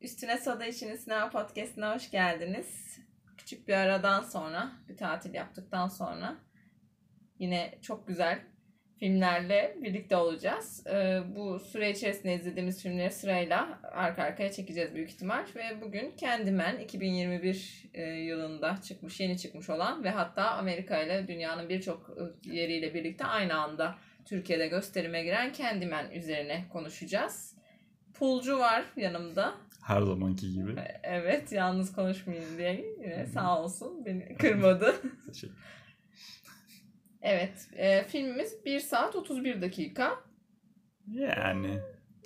Üstüne Soda İçinin Sinema Podcast'ına hoş geldiniz. Küçük bir aradan sonra, bir tatil yaptıktan sonra yine çok güzel filmlerle birlikte olacağız. Ee, bu süre içerisinde izlediğimiz filmleri sırayla arka arkaya çekeceğiz büyük ihtimal. Ve bugün Candyman 2021 e, yılında çıkmış, yeni çıkmış olan ve hatta Amerika ile dünyanın birçok e, yeriyle birlikte aynı anda Türkiye'de gösterime giren Candyman üzerine konuşacağız. Pulcu var yanımda. Her zamanki gibi. Evet yalnız konuşmayayım diye yine sağ olsun beni kırmadı. Teşekkür. evet e, filmimiz 1 saat 31 dakika. Yani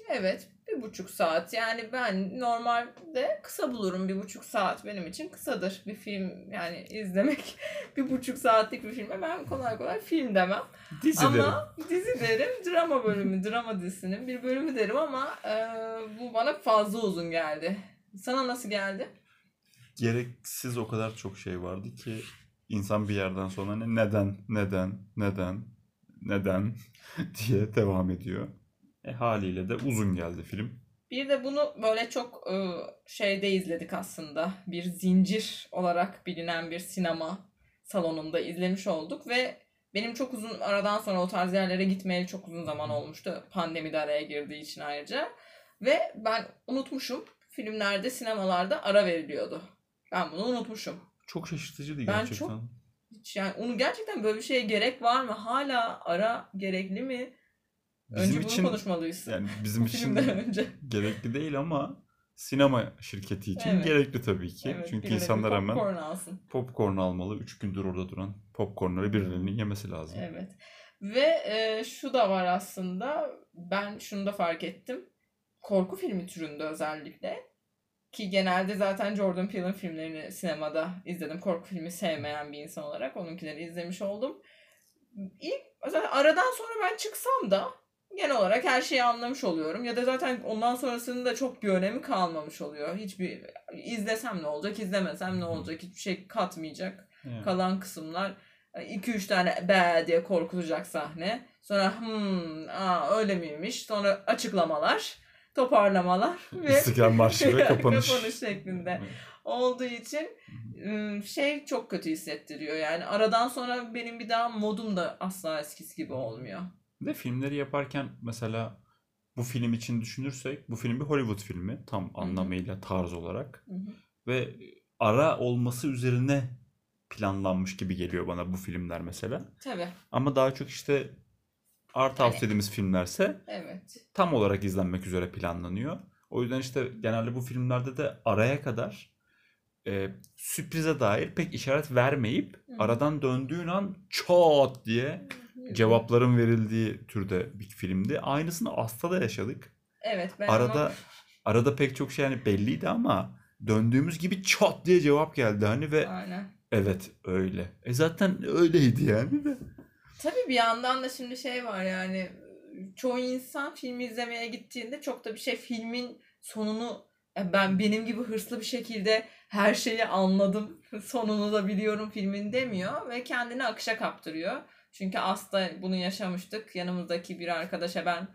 Evet bir buçuk saat yani ben normalde kısa bulurum bir buçuk saat benim için kısadır bir film yani izlemek bir buçuk saatlik bir filme ben kolay kolay film demem. dizi derim. Ama dizi derim drama bölümü drama dizisinin bir bölümü derim ama e, bu bana fazla uzun geldi. Sana nasıl geldi? Gereksiz o kadar çok şey vardı ki insan bir yerden sonra hani neden, neden, neden, neden diye devam ediyor. E, haliyle de uzun geldi film. Bir de bunu böyle çok e, şeyde izledik aslında. Bir zincir olarak bilinen bir sinema salonunda izlemiş olduk ve benim çok uzun aradan sonra o tarz yerlere gitmeyeli çok uzun zaman olmuştu. Pandemi de araya girdiği için ayrıca. Ve ben unutmuşum. Filmlerde, sinemalarda ara veriliyordu. Ben bunu unutmuşum. Çok şaşırtıcıydı Ben gerçekten. çok- Hiç yani onu gerçekten böyle bir şeye gerek var mı? Hala ara gerekli mi? Bizim Önce için bunu konuşmalıyız. yani bizim için önce. gerekli değil ama sinema şirketi için Evet. gerekli tabii ki. Evet, Çünkü insanlar hemen popcorn alsın. popcorn almalı. 3 gündür orada duran popcornları birilerinin yemesi lazım. Evet. Ve e, şu da var aslında. Ben şunu da fark ettim. Korku filmi türünde özellikle. Ki genelde zaten Jordan Peele'in filmlerini sinemada izledim. Korku filmi sevmeyen bir insan olarak onunkileri izlemiş oldum. İlk aradan sonra ben çıksam da genel olarak her şeyi anlamış oluyorum. Ya da zaten ondan sonrasının da çok bir önemi kalmamış oluyor. Hiçbir izlesem ne olacak, izlemesem ne olacak, hiçbir şey katmayacak Yani. kalan kısımlar 2-3 tane be diye korkulacak sahne. Sonra hmm aa, öyle miymiş. Sonra açıklamalar, toparlamalar ve İstiklal Marşı ve kapanış. şeklinde olduğu için şey çok kötü hissettiriyor. Yani aradan sonra benim bir daha modum da asla eskisi gibi olmuyor. Bir de filmleri yaparken mesela bu film için düşünürsek bu film bir Hollywood filmi tam anlamıyla tarz olarak Hı hı. ve ara olması üzerine planlanmış gibi geliyor bana bu filmler mesela. Tabii. Ama daha çok işte art house Hani- dediğimiz filmlerse Evet. tam olarak izlenmek üzere planlanıyor. O yüzden işte genelde bu filmlerde de araya kadar e, sürprize dair pek işaret vermeyip Hı. aradan döndüğün an çat diye cevapların verildiği türde bir filmdi. Aynısını Aslı'da yaşadık. Evet ben arada onu- arada pek çok şey yani belliydi ama döndüğümüz gibi çat diye cevap geldi hani ve Aynen. evet öyle. E zaten öyleydi yani de. Tabii bir yandan da şimdi şey var yani çoğu insan film izlemeye gittiğinde çok da bir şey filmin sonunu e, ben benim gibi hırslı bir şekilde her şeyi anladım sonunu da biliyorum filmin demiyor ve kendini akışa kaptırıyor. Çünkü Aslı bunu yaşamıştık. Yanımızdaki bir arkadaşa ben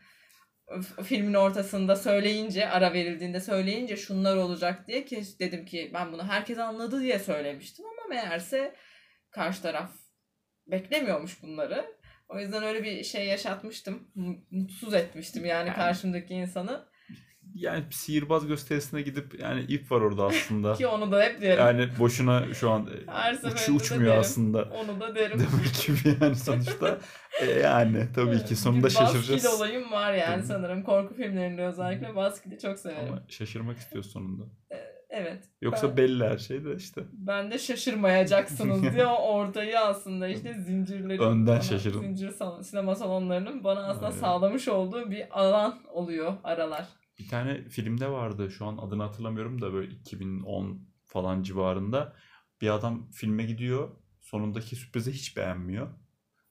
filmin ortasında söyleyince ara verildiğinde söyleyince şunlar olacak diye ki dedim ki ben bunu herkes anladı diye söylemiştim ama meğerse karşı taraf beklemiyormuş bunları. O yüzden öyle bir şey yaşatmıştım. Mutsuz etmiştim yani Yani- karşımdaki insanı. Yani sihirbaz gösterisine gidip yani ip var orada aslında. Ki onu da hep derim. yani boşuna şu an Her uç, uçmuyor derim. aslında. Onu da derim. Demek gibi yani sonuçta. E yani tabii ki sonunda Bir baskil şaşıracağız. olayım var yani Tabii. sanırım. Korku filmlerinde özellikle baskili çok severim. Ama şaşırmak istiyoruz sonunda. Evet. Yoksa ben, belli her şey de işte. ben de şaşırmayacaksınız diye ortayı aslında işte zincirlerin Önden şaşırın. Zincir salon, sinema salonlarının bana aslında Aynen. sağlamış olduğu bir alan oluyor aralar. Bir tane filmde vardı şu an adını hatırlamıyorum da böyle 2010 falan civarında. Bir adam filme gidiyor. Sonundaki sürprizi hiç beğenmiyor.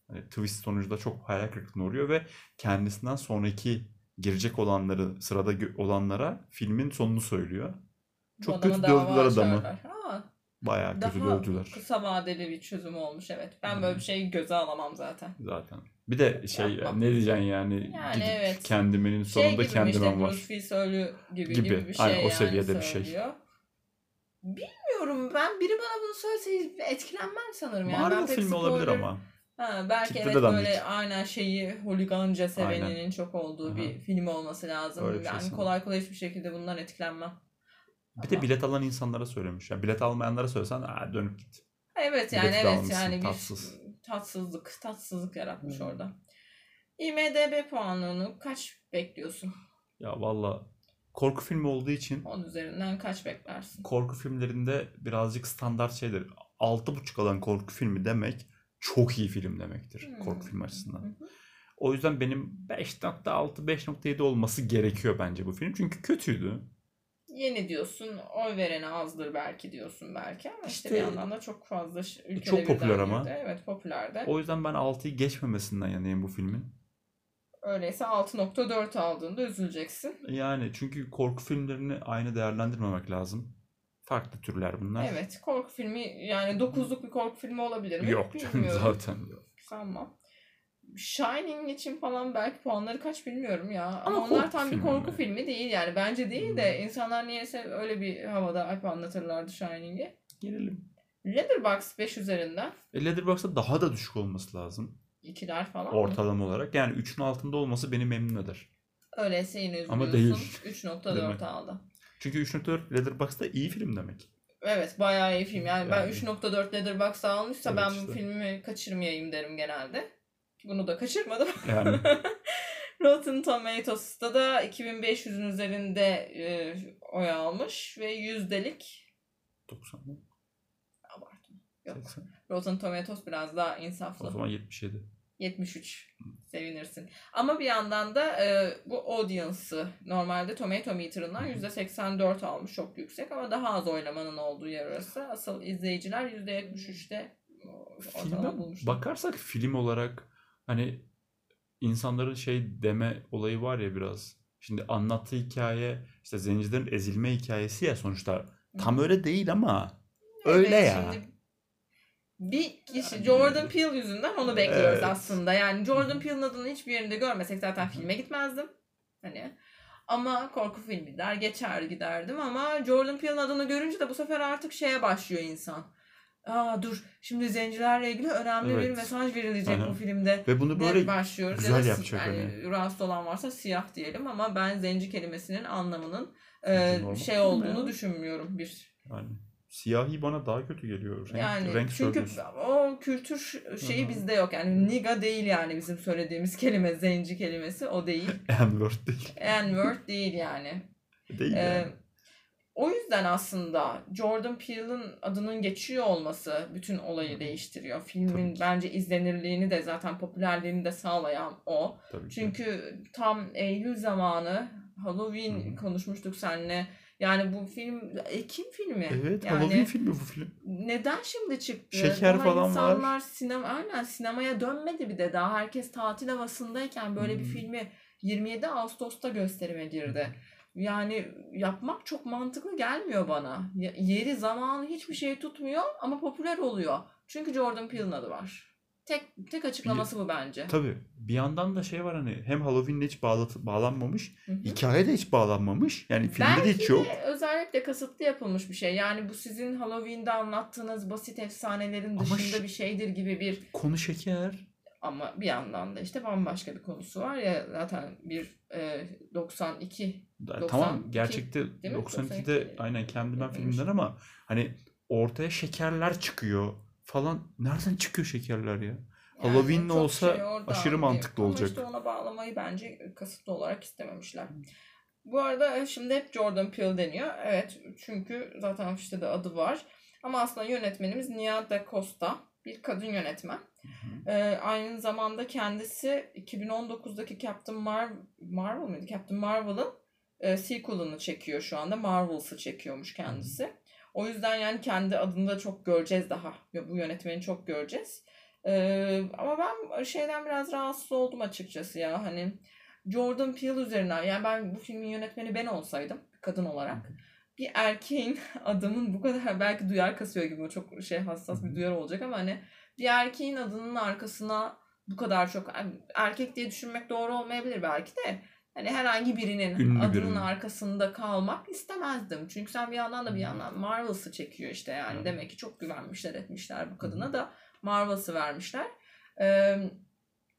Hani twist sonucunda çok hayal kırıklığına uğruyor ve kendisinden sonraki girecek olanları sırada olanlara filmin sonunu söylüyor. Çok adama kötü dövdüler adamı. Ha, Bayağı kötü dövdüler kısa vadeli bir çözüm olmuş evet. Ben Hı. böyle bir şeyi göze alamam zaten. zaten. Bir de şey Yapmam. ne diyeceksin yani, Yani gidip evet. kendimenin Şey sonunda gibi mi kendimem işte var. Bruce gibi, Gibi. gibi, bir şey Aynen, o yani seviyede bir şey. söylüyor. Bilmiyorum ben biri bana bunu söylese etkilenmem sanırım. Yani Marvel ben filmi olabilir spoiler- ama. Ha, belki Kitle evet de dandik. böyle aynen şeyi holiganca seveninin Aynen. çok olduğu Aha. bir film olması lazım. Öyle bir şey yani kolay kolay hiçbir şekilde bundan etkilenmem. Bir de Ama- bilet alan insanlara söylemiş. Yani bilet almayanlara söylesen dönüp git. Evet yani Bileti de evet yani bir tatsız. Tatsızlık, tatsızlık yaratmış Hmm. orada. IMDB puanını kaç bekliyorsun? Ya valla korku filmi olduğu için 10 üzerinden kaç beklersin? korku filmlerinde birazcık standart şeydir. 6.5 alan korku filmi demek çok iyi film demektir Hmm. korku filmi açısından. Hı. O yüzden benim 5.6 5.7 olması gerekiyor bence bu film. Çünkü kötüydü. Yeni diyorsun, oy vereni azdır belki diyorsun belki ama işte, İşte- bir yandan da çok fazla ülkede Çok popüler ama. girdi. Evet popüler de. O yüzden ben 6'yı geçmemesinden yanayım bu filmin. Öyleyse 6.4 aldığında üzüleceksin. Yani çünkü korku filmlerini aynı değerlendirmemek lazım. Farklı türler bunlar. Evet korku filmi yani 9'luk bir korku filmi olabilir mi? Yok canım Bilmiyorum. zaten. Sanmam. Shining için falan belki puanları kaç bilmiyorum ya. Ama, Ama onlar tam bir korku mi? filmi değil yani. Bence değil de Hmm. insanlar niyeyse öyle bir havada hep anlatırlardı Shining'i. Gelelim. Letterboxd 5 üzerinden. E, Letterboxd'da daha da düşük olması lazım. ikiler falan mı? Ortalama olarak. Yani 3'ün altında olması beni memnun eder. Öyleyse yine üzülüyorsun. Ama değil. 3.4 Demek. aldı. Çünkü 3.4 Letterboxd'da iyi film demek. Evet bayağı iyi film. Yani, ben Yani. 3.4 Letterboxd'a almışsa Evet ben işte. bu filmi kaçırmayayım derim genelde. Bunu da kaçırmadım. Yani Rotten Tomatoes'ta da 2500'ün üzerinde e, oy almış ve yüzdelik 90 mı? abartma. Yok. 80. Rotten Tomatoes biraz daha O insaflı. zaman 77. 73. Sevinirsin. Ama bir yandan da e, bu audience'ı normalde Tomato Meter'ından %84 almış. Çok yüksek ama daha az oylamanın olduğu yer orası. Asıl izleyiciler %73'te ortalama Filme bulmuşlar. bakarsak film olarak hani insanların şey deme olayı var ya biraz. Şimdi anlattığı hikaye işte zencilerin ezilme hikayesi ya sonuçta. Tam öyle değil ama öyle Evet, ya. şimdi bir kişi Yani- Jordan Peele yüzünden onu bekliyoruz Evet. aslında. Yani Jordan Peele'ın adını hiçbir yerinde görmesek zaten filme gitmezdim. Hani ama korku filmi der geçer giderdim ama Jordan Peele'ın adını görünce de bu sefer artık şeye başlıyor insan. Aa dur şimdi zencilerle ilgili önemli bir Evet. mesaj verilecek Aha. bu filmde. Ve bunu böyle başlıyoruz güzel ya da yapacak yani hani. rahatsız olan varsa siyah diyelim ama ben zenci kelimesinin anlamının e, şey olduğunu ya? düşünmüyorum bir yani siyahi bana daha kötü geliyor. Renk, yani renk çünkü söylüyorsun. o kültür şeyi hı. bizde yok. Yani niga değil yani bizim söylediğimiz kelime zenci kelimesi o değil. N-word değil. N-word değil yani. Değil Ee, yani. O yüzden aslında Jordan Peele'ın adının geçiyor olması bütün olayı Hı. değiştiriyor. Filmin ki. bence izlenirliğini de zaten popülerliğini de sağlayan o. Tabii ki. Çünkü tam Eylül zamanı Halloween Hı hı. konuşmuştuk seninle. Yani bu film Ekim filmi. Evet yani, Halloween filmi bu film. neden şimdi çıktı? Şeker daha falan var. insanlar sinema aynen sinemaya dönmedi bir de daha herkes tatil havasındayken böyle bir Hmm. filmi 27 Ağustos'ta gösterime girdi. Yani yapmak çok mantıklı gelmiyor bana. Yeri, zamanı hiçbir şey tutmuyor ama popüler oluyor. Çünkü Jordan Peele'ın adı var. Tek tek açıklaması bu bence. Tabii. Bir yandan da şey var hani hem Halloween'le hiç bağlat bağlanmamış, hikaye de hiç bağlanmamış. Yani filmde de Belki hiç yok. de özellikle kasıtlı yapılmış bir şey. Yani bu sizin Halloween'de anlattığınız basit efsanelerin Ama dışında ş- bir şeydir gibi bir Konu şeker. ama bir yandan da işte bambaşka bir konusu var ya zaten bir e, 92 Da- 92 tamam gerçekte değil mi? 92'de 92 aynen Candyman yapılmış. filminden ama hani ortaya şekerler çıkıyor falan. Nereden çıkıyor şekerler ya? Yani Halloween'le çok olsa şey aşırı mantıklı ama olacak. işte ona bağlamayı bence kasıtlı olarak istememişler. Bu arada şimdi hep Jordan Peele deniyor. Evet çünkü zaten işte de adı var. Ama aslında yönetmenimiz Nia Da Costa. Bir kadın yönetmen. Ee, aynı zamanda kendisi 2019'daki Captain Mar Marvel mıydı? Captain Marvel'ın e, sequel'ını çekiyor şu anda. Marvel'sı çekiyormuş kendisi. O yüzden yani kendi adını da çok göreceğiz daha. Bu yönetmeni çok göreceğiz. Ee, ama ben şeyden biraz rahatsız oldum açıkçası ya. Hani Jordan Peele üzerinden yani ben bu filmin yönetmeni ben olsaydım kadın olarak bir erkeğin adamın bu kadar belki duyar kasıyor gibi çok şey hassas bir duyar olacak ama hani bir erkeğin adının arkasına bu kadar çok hani erkek diye düşünmek doğru olmayabilir belki de hani herhangi birinin Ünlü adının birinin. arkasında kalmak istemezdim. Çünkü sen bir yandan da bir yandan Marvel'sı çekiyor işte yani. Hı. Demek ki çok güvenmişler etmişler bu kadına da Marvel'sı vermişler. Ee,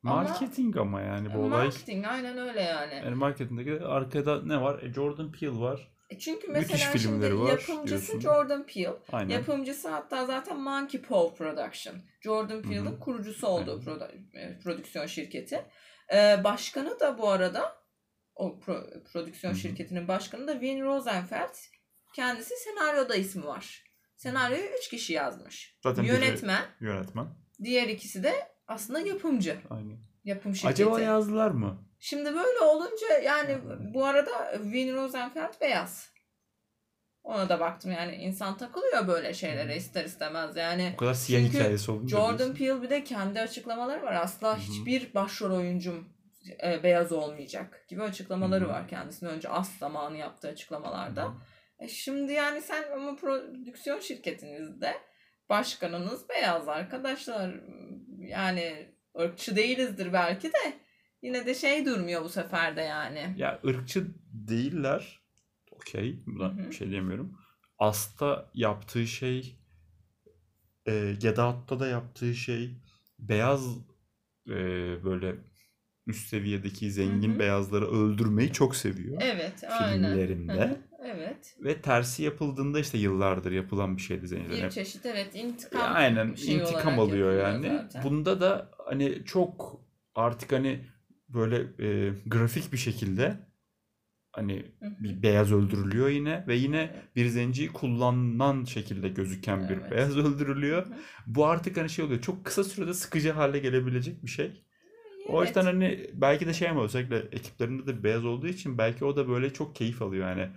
Ama- Marketing ama yani bu olay. marketing aynen öyle yani. Yani marketingdeki arkada ne var? E, Jordan Peele var. E Çünkü mesela şimdi yapımcısı diyorsun. Jordan Peele. Aynen. Yapımcısı hatta zaten Monkey Paw Production. Jordan hı. kurucusu olduğu produ- e, prodüksiyon şirketi. Ee, başkanı da bu arada o pro- prodüksiyon Hı hı. şirketinin başkanı da Win Rosenfeld. Kendisi senaryoda ismi var. Senaryoyu üç kişi yazmış. Zaten biri Yönetmen, yönetmen. diğer ikisi de aslında yapımcı. Aynen. Yapım şirketi. Acaba yazdılar mı? Şimdi böyle olunca yani Hı. bu arada Win Rosenfeld beyaz. Ona da baktım yani insan takılıyor böyle şeylere ister istemez yani. O kadar siyah Çünkü hikayesi olunca Jordan. Peele bir de kendi açıklamaları var. Asla Hı hı. hiçbir başrol oyuncum e, beyaz olmayacak gibi açıklamaları var kendisinden önce az zamanı yaptığı açıklamalarda. E şimdi yani sen ama prodüksiyon şirketinizde başkanınız beyaz arkadaşlar. Yani ırkçı değilizdir belki de yine de şey durmuyor bu sefer de yani. Ya ırkçı değiller. Okey. Buna Hı hı. bir şey diyemiyorum. Asta yaptığı şey e, Get Out'ta da yaptığı şey beyaz e, böyle üst seviyedeki zengin Hı hı. beyazları öldürmeyi çok seviyor. Evet, aynen. Filmlerinde. Hı, Evet. Ve tersi yapıldığında işte yıllardır yapılan bir şeydi Bir zenciler. çeşit evet intikam Ya aynen şeyi intikam alıyor yani. zaten. Bunda da hani çok artık hani böyle e, grafik bir şekilde hani bir beyaz öldürülüyor yine ve yine bir zenciyi kullanılan şekilde gözüken bir Evet. beyaz öldürülüyor. Bu artık hani şey oluyor. Çok kısa sürede sıkıcı hale gelebilecek bir şey. O yüzden Evet. hani belki de şey ama özellikle ekiplerinde de beyaz olduğu için belki o da böyle çok keyif alıyor yani.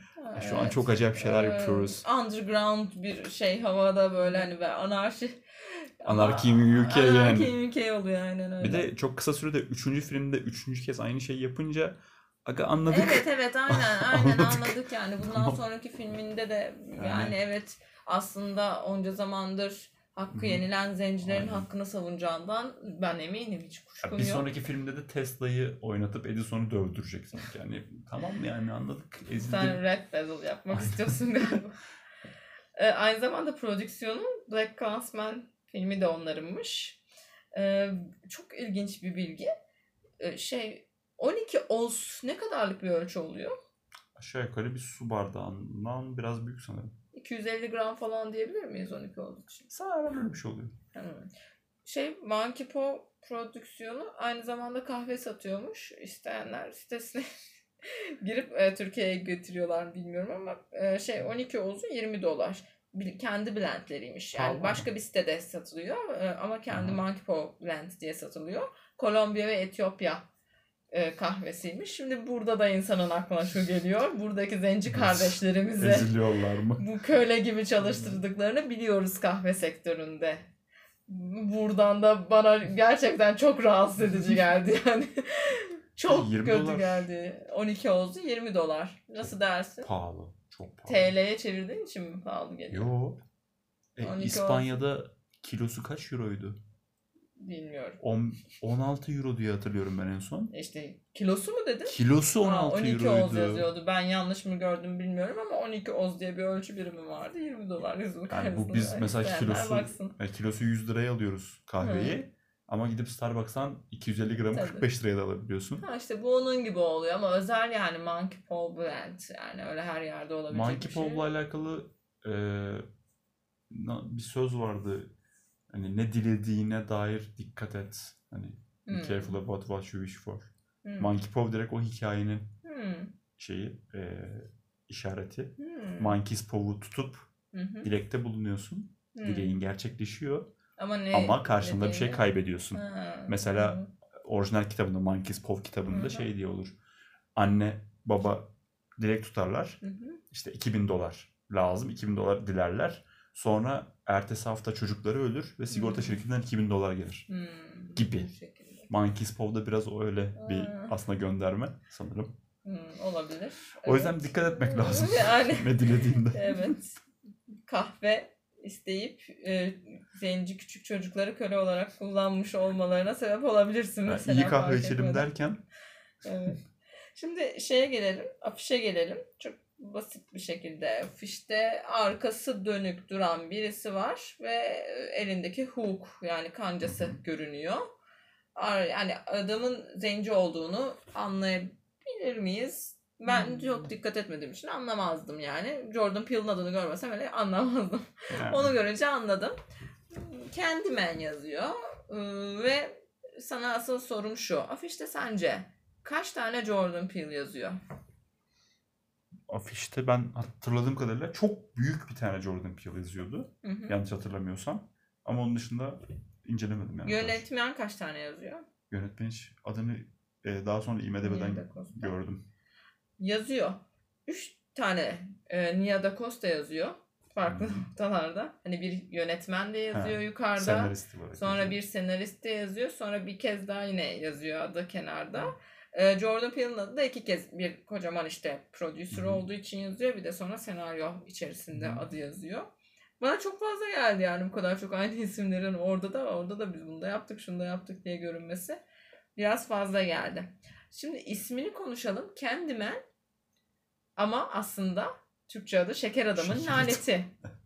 Şu an Evet. çok acayip şeyler Ee, yapıyoruz. Underground bir şey havada böyle hani ve anarşi. Anarchy in UK yani. in UK oluyor aynen öyle. Bir de çok kısa sürede üçüncü filmde üçüncü kez aynı şeyi yapınca aga anladık. Evet evet aynen aynen Anladık. anladık yani. Bundan Tamam. sonraki filminde de yani Yani. evet aslında onca zamandır hakkı Hı hı. yenilen zencilerin Aynen. hakkını savunacağından ben eminim hiç Ya kuşkum bir yok. sonraki filmde de Tesla'yı oynatıp Edison'u dövdürecek sanki. Yani tamam mı yani anladık. Ezildi. Sen Red Bezel yapmak Aynen. istiyorsun galiba. Ee, aynı zamanda prodüksiyonu Black Clansman filmi de onlarınmış. Ee, çok ilginç bir bilgi. Ee, şey 12 oz ne kadarlık bir ölçü oluyor? Aşağı yukarı bir su bardağından biraz büyük sanırım. 250 gram falan diyebilir miyiz 12 oz için? Bir şey oluyor. Hmm. Şey Monkey Paw prodüksiyonu aynı zamanda kahve satıyormuş. İsteyenler sitesine girip e, Türkiye'ye getiriyorlar mı bilmiyorum ama e, şey 12 ozu 20 dolar. Bil- kendi blendleriymiş. Yani Pahalı. başka bir sitede satılıyor e, ama kendi Aha. Monkey Paw blend diye satılıyor. Kolombiya ve Etiyopya e, kahvesiymiş. Şimdi burada da insanın aklına şu geliyor. Buradaki zenci kardeşlerimize Eziliyorlar mı? bu köle gibi çalıştırdıklarını biliyoruz kahve sektöründe. Buradan da bana gerçekten çok rahatsız edici geldi yani. çok 20 kötü dolar. geldi. 12 oldu 20 dolar. Nasıl dersin? Pahalı. Çok pahalı. TL'ye çevirdiğin için mi pahalı geliyor? Yo. E, 12 İspanya'da kilosu kaç euroydu? Bilmiyorum. On- 16 euro diye hatırlıyorum ben en son. İşte kilosu mu dedin? Kilosu Ha, 16 12 oz euroydu. yazıyordu. Ben yanlış mı gördüm bilmiyorum ama 12 oz diye bir ölçü birimi vardı. 20 dolar yazılı Yani bu biz mesela kilosu baksın. e, kilosu 100 liraya alıyoruz kahveyi. Ama gidip Starbucks'tan 250 gramı Tabii. 45 liraya da alabiliyorsun. Ha işte bu onun gibi oluyor ama özel yani Monkey Paw Blend. Yani öyle her yerde olabilecek Monkey bir şey. Paw'la alakalı e, bir söz vardı. Hani ne dilediğine dair dikkat et. Hani be Hmm. careful about what you wish for. Hmm. Monkey Paw direkt o hikayenin Hmm. şeyi e, işareti. Hmm. Monkey's Paw'u tutup hı. dilekte bulunuyorsun. Hmm. Dileğin gerçekleşiyor. Ama ne? Ama karşında bir şey kaybediyorsun. Ha. Mesela Hı. orijinal kitabında Monkey's Paw kitabında hı. şey diye olur. Anne baba dilek tutarlar. Hı. İşte 2000 dolar lazım. 2000 dolar dilerler. Sonra ertesi hafta çocukları ölür ve sigorta Hı. şirketinden 2000 dolar gelir. Hmm. Gibi. Monkey's Paw'da biraz öyle bir Ha. aslında gönderme sanırım. Hmm, olabilir. O yüzden dikkat etmek lazım. Yani ne dilediğinde. evet. Kahve isteyip e, zenci küçük çocukları köle olarak kullanmış olmalarına sebep olabilirsin Yani mesela. iyi kahve içelim derken Evet. Şimdi şeye gelelim, afişe gelelim. Çok basit bir şekilde afişte arkası dönük duran birisi var ve elindeki hook yani kancası görünüyor. Yani adamın zenci olduğunu anlayabilir miyiz? Ben Hmm. çok dikkat etmediğim için anlamazdım yani. Jordan Peele'ın adını görmesem öyle anlamazdım. yani, Onu görünce anladım. Candyman yazıyor. Ee, Ve sana asıl sorum şu. Afişte sence kaç tane Jordan Peele yazıyor? Afişte ben hatırladığım kadarıyla çok büyük bir tane Jordan Peele yazıyordu. Hı hı. Yanlış hatırlamıyorsam. Ama onun dışında incelemedim yani. Yönetmen kaç tane yazıyor? Yönetmen hiç adını e, daha sonra IMDb'den gördüm. Yazıyor. Üç tane e, Nia Da Costa yazıyor. Farklı Hı. noktalarda. Hani bir yönetmen de yazıyor Ha, yukarıda. Senaristi var. Sonra bir senarist de yazıyor. Sonra bir kez daha yine yazıyor adı kenarda. Ee, Jordan Peele'ın adı da iki kez bir kocaman işte hı. olduğu için yazıyor. Bir de sonra senaryo içerisinde adı yazıyor. Bana çok fazla geldi yani bu kadar çok aynı isimlerin orada da orada da biz bunu da yaptık şunu da yaptık diye görünmesi. Biraz fazla geldi. Şimdi ismini konuşalım. Candyman ama aslında Türkçe adı Şeker Adamın Laneti.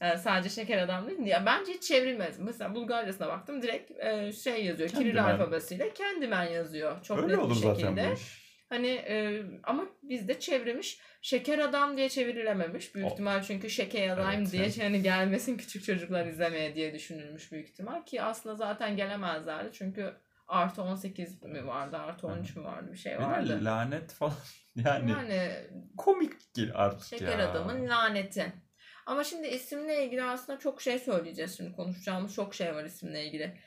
Yani sadece şeker adam değil. Ya bence hiç çevrilmez. Mesela Bulgarcasına baktım direkt e, şey yazıyor. Kiril Candyman. alfabesiyle Candyman yazıyor. Çok Öyle net olur bir zaten şekilde. bu iş. Hani e, ama bizde çevrilmiş şeker adam diye çevrilememiş. Büyük O- ihtimal çünkü şeker adam Evet, diye yani. hani gelmesin küçük çocuklar izlemeye diye düşünülmüş büyük ihtimal. Ki aslında zaten gelemezlerdi. Çünkü artı 18 mi vardı artı 13 mü vardı bir şey Bir vardı. lanet falan. Yani, Yani komik artık Şeker ya. adamın laneti. Ama şimdi isimle ilgili aslında çok şey söyleyeceğiz. Şimdi konuşacağımız çok şey var isimle ilgili.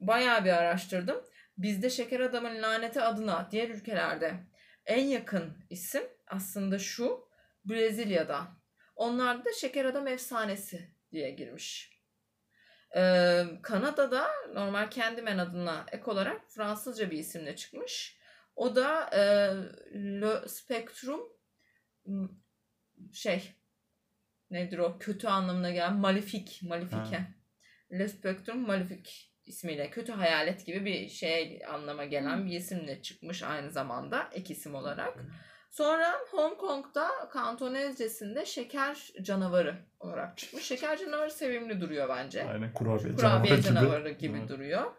Bayağı bir araştırdım. Bizde şeker adamın laneti adına diğer ülkelerde en yakın isim aslında şu Brezilya'da. Onlarda da şeker adam efsanesi diye girmiş. Ee, Kanada'da normal Candyman adına ek olarak Fransızca bir isimle çıkmış. O da e, Le Spectrum şey nedir o kötü anlamına gelen malefik malefike. Ha. Le Spectrum Malefic ismiyle kötü hayalet gibi bir şey anlama gelen bir isimle çıkmış aynı zamanda ek isim olarak. Sonra Hong Kong'da Kantonezcesinde şeker canavarı olarak çıkmış. Şeker canavarı sevimli duruyor bence. Aynen kurabiye, Kurabiye canavarı canavarı gibi Evet. duruyor.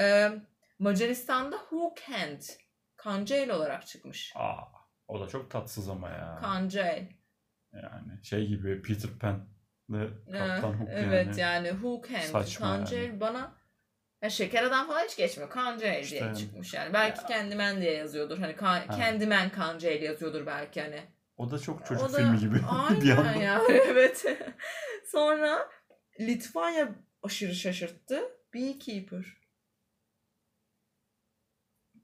Ee, Macaristan'da Hook Hand kanca el olarak çıkmış. Aa, o da çok tatsız ama ya. Kanca el. Yani şey gibi Peter Pan ve Ee, Kaptan Hook evet yani. yani Hook Hand. Saçma kanca yani. bana ya şeker adam falan hiç geçmiyor. Kanca el İşte diye yani. çıkmış yani. Belki Ya. Candyman diye yazıyordur. Hani ka- Ha. Candyman kanca el yazıyordur belki hani. O da çok çocuk O da- filmi gibi Aynen bir yandan. ya evet. Sonra Litvanya aşırı şaşırttı. Beekeeper.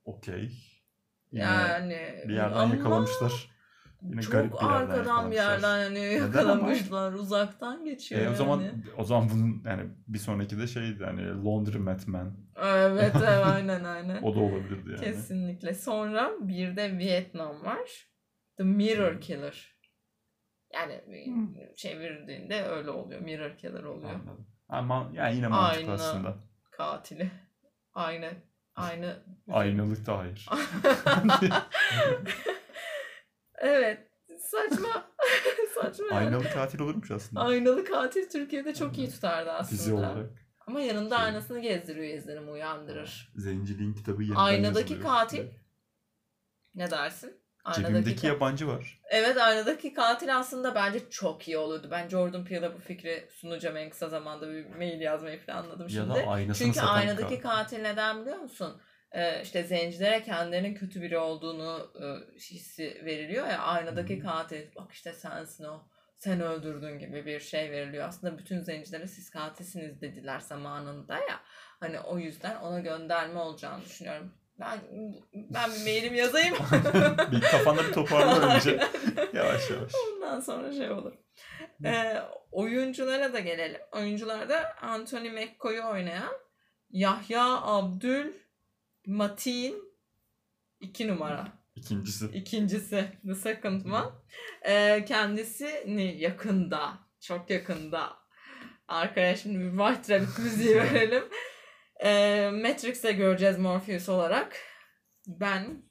Okey. Yani bir yerden ama yakalamışlar. Yine çok garip bir yerden arkadan bir yakalamışlar. yerden yani yakalamışlar. Uzaktan geçiyor E, o zaman yani. o zaman bunun yani bir sonraki de şeydi hani Laundromat Man. Evet, evet aynen aynen. O da olabilirdi yani. Kesinlikle. Sonra bir de Vietnam var. The Mirror Killer. Yani Hmm. çevirdiğinde öyle oluyor. Mirror Killer oluyor. Anladım. Ama yani yine mantıklı Aynı. aslında. Katili. Aynı. Aynı. Aynalık da hayır. evet. Saçma. Saçma. yani. Aynalı katil olurmuş aslında. Aynalı katil Türkiye'de çok iyi tutardı Dizi aslında. olarak. Ama yanında Şey- aynasını gezdiriyor izlerimi uyandırır. Zenciliğin kitabı yeniden Aynadaki katil. Ne dersin? Cebimdeki ka- yabancı var. Evet aynadaki katil aslında bence çok iyi olurdu. Ben Jordan Peele'a bu fikri sunacağım en kısa zamanda bir mail yazmayı planladım Ya şimdi. da aynasını Çünkü aynadaki katil. katil neden biliyor musun? Ee, işte zencilere kendilerinin kötü biri olduğunu e, hissi veriliyor ya aynadaki katil bak işte sensin o sen öldürdün gibi bir şey veriliyor. Aslında bütün zencilere siz katilsiniz dediler zamanında ya. Hani o yüzden ona gönderme olacağını düşünüyorum. Ben ben bir mailimi yazayım. bir kafanda bir toparla önce. Yavaş yavaş. Ondan sonra şey olur. Ee, oyunculara da gelelim. Oyuncularda Anthony McCoy'u oynayan Yahya Abdül Matin iki numara. İkincisi. İkincisi The Second One. Ee, kendisini yakında, çok yakında Arkaya şimdi bir White Rabbit müziği verelim. Ee, Matrix'te göreceğiz Morpheus olarak. Ben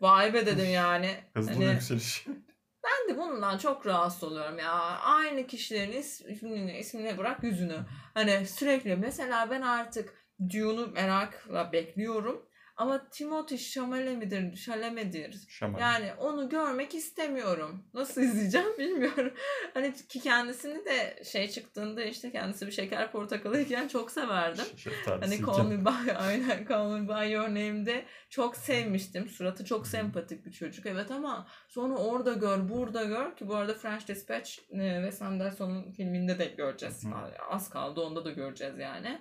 vay be dedim yani. Hızlı Hani- yükseliş. Ben de bundan çok rahatsız oluyorum ya. Aynı kişilerin ismini, ismini bırak yüzünü. Hani sürekli mesela ben artık Dune'u merakla bekliyorum. Ama Timothy Chalamet midir, Chalamet'dir. Şaman. Yani onu görmek istemiyorum. Nasıl izleyeceğim bilmiyorum. Hani ki kendisini de şey çıktığında işte kendisi bir şeker portakalıyken çok severdim. Şeftali Hani. Call Me By, aynen Call Me By Your Name'de çok sevmiştim. Suratı çok sempatik bir çocuk. Evet ama sonra orada gör, burada gör ki bu arada French Dispatch e, Wes Anderson'un filminde de göreceğiz. Hı. Az kaldı onda da göreceğiz yani.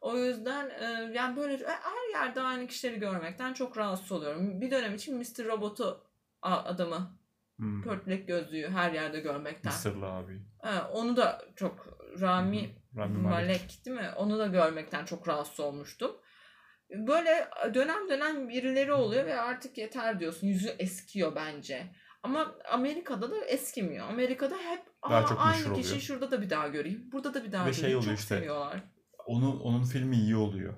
O yüzden e, yani böyle her yerde aynı kişileri görmekten çok rahatsız oluyorum. Bir dönem için Mr. Robot'u adamı Hmm. pörtlek gözlüğü her yerde görmekten. Mısırlı abi. Ha, onu da çok Rami Rami Malek. Malek. değil mi? Onu da görmekten çok rahatsız olmuştum. Böyle dönem dönem birileri oluyor ve artık yeter diyorsun. Yüzü eskiyor bence. Ama Amerika'da da eskimiyor. Amerika'da hep Daha Aa, çok aynı kişi oluyor. şurada da bir daha göreyim. Burada da bir daha Ve şey göreyim. oluyor çok işte, seviyorlar. Onu, onun filmi iyi oluyor.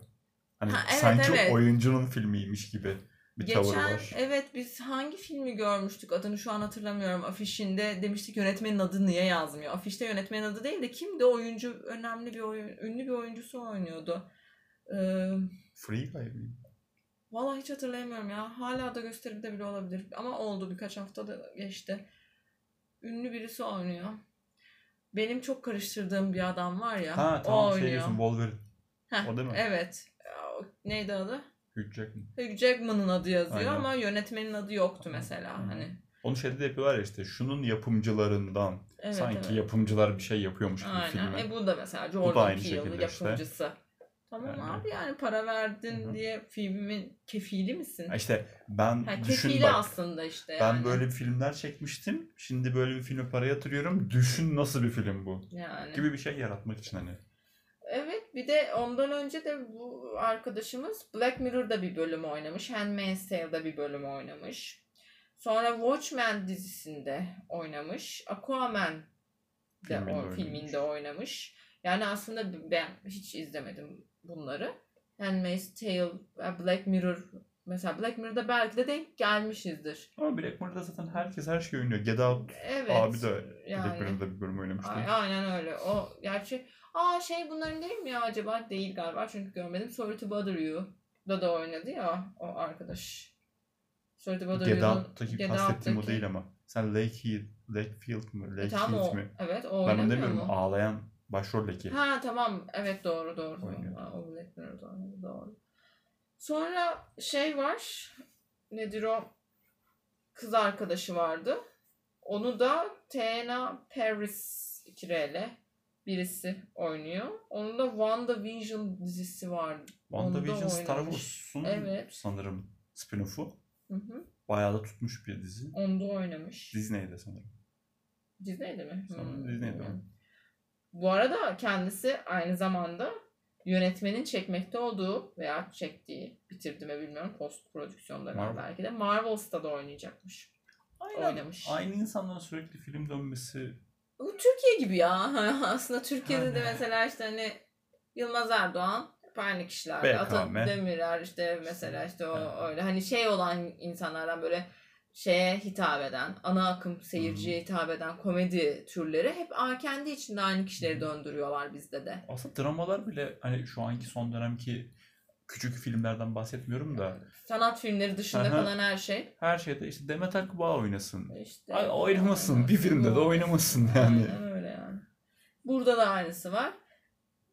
Hani Ha, evet, sanki evet. oyuncunun filmiymiş gibi bir tavır Geçen var. evet biz hangi filmi görmüştük adını şu an hatırlamıyorum afişinde demiştik yönetmenin adı niye yazmıyor. Afişte yönetmenin adı değil de kimdi oyuncu önemli bir oyun ünlü bir oyuncusu oynuyordu. Ee, Free Guy mi? Vallahi hiç hatırlayamıyorum ya. Hala da gösterimde bile olabilir. Ama oldu birkaç hafta da geçti. Ünlü birisi oynuyor. Benim çok karıştırdığım bir adam var ya. Ha o tamam şey oynuyor. diyorsun Wolverine. Heh, o değil mi? Evet. O- Neydi adı? Hugh Jackman. Hugh Jackman'ın adı yazıyor Aynen. ama yönetmenin adı yoktu mesela. Hı. Hani. Onu şeyde de yapıyorlar ya işte şunun yapımcılarından. Evet, Sanki evet. yapımcılar bir şey yapıyormuş gibi Aynen. filme. E bu da mesela da Jordan aynı Peele'ın şekilde işte. yapımcısı. Tamam Yani. abi yani para verdin Hı hı. diye filmin kefili misin? İşte ben Ha, düşün kefili bak. aslında işte Ben yani. böyle filmler çekmiştim. Şimdi böyle bir filme para yatırıyorum. Düşün nasıl bir film bu. yani. Gibi bir şey yaratmak için hani. Evet bir de ondan önce de bu arkadaşımız Black Mirror'da bir bölüm oynamış. Handmaid's Tale'da bir bölüm oynamış. Sonra Watchmen dizisinde oynamış. Aquaman de Filminde o, oynamış. filminde oynamış. Yani aslında ben hiç izlemedim bunları. Handmaid's Tale, ve Black Mirror mesela Black Mirror'da belki de denk gelmişizdir. Ama Black Mirror'da zaten herkes her şeyi oynuyor. Get Out Evet. abi de Black yani. Mirror'da bir bölüm oynamıştı. Aynen öyle. O gerçi aa şey bunların değil mi ya acaba? Değil galiba çünkü görmedim. Sorry to Bother You da da oynadı ya o arkadaş. Sorry to Bother Get Out'taki Get kastettiğim o Out'taki- değil ama. Sen Lakefield, Lakefield mi? E, Lakefield tamam o. mi? Evet o Ben onu demiyorum. mu? Ağlayan başroldeki. Ha tamam. Evet doğru doğru. Oynuyor. O Black Mirror'da oynadı doğru. Sonra şey var. Nedir o? Kız arkadaşı vardı. Onu da Tena Paris 2R'le birisi oynuyor. Onun da WandaVision dizisi var. WandaVision Star. Wars'un Evet. sanırım spin-off'u. Hı hı. Bayağı da tutmuş bir dizi. Onda oynamış. Disney'de sanırım. Disney'de mi? Sanırım Hmm. Disney'de o. Bu arada kendisi aynı zamanda yönetmenin çekmekte olduğu veya çektiği, bitirdi mi bilmiyorum post prodüksiyonda Marvel. belki de Marvel's'ta da oynayacakmış. Oynamış. Aynı insanların sürekli film dönmesi Bu Türkiye gibi ya. Aslında Türkiye'de de Yani. mesela işte hani Yılmaz Erdoğan aynı kişiler. Ata BKM. Demirer işte mesela işte o öyle hani şey olan insanlardan böyle şeye hitap eden, ana akım seyirciye hitap eden komedi türleri hep a- kendi içinde aynı kişileri döndürüyorlar bizde de. aslında dramalar bile hani şu anki son dönemki küçük filmlerden bahsetmiyorum da Sanat filmleri dışında Aha. kalan her şey. her şeyde işte Demet Akbağ oynasın. İşte Ay, oynamasın. Bir filmde de oynamasın yani. Aynen öyle yani. Burada da aynısı var.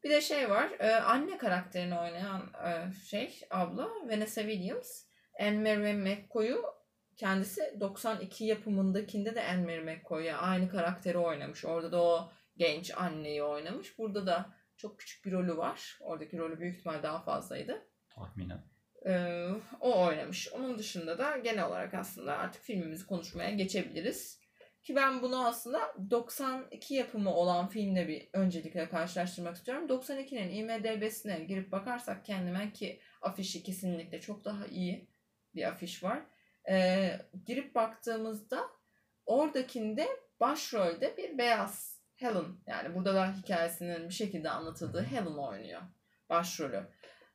Bir de şey var. e, anne karakterini oynayan e, şey abla Vanessa Williams. Anne-Marie McCoy'u kendisi 92 yapımındakinde de Anne-Marie McCoy'a aynı karakteri oynamış. Orada da o genç anneyi oynamış. Burada da çok küçük bir rolü var. Oradaki rolü büyük ihtimal daha fazlaydı. Tahminen. Ee, o oynamış. Onun dışında da genel olarak aslında artık filmimizi konuşmaya geçebiliriz. Ki ben bunu aslında 92 yapımı olan filmle bir öncelikle karşılaştırmak istiyorum. 92'nin IMDB'sine girip bakarsak kendime ki afişi kesinlikle çok daha iyi bir afiş var. Ee, girip baktığımızda oradakinde başrolde bir beyaz Helen yani burada da hikayesinin bir şekilde anlatıldığı Helen oynuyor başrolü.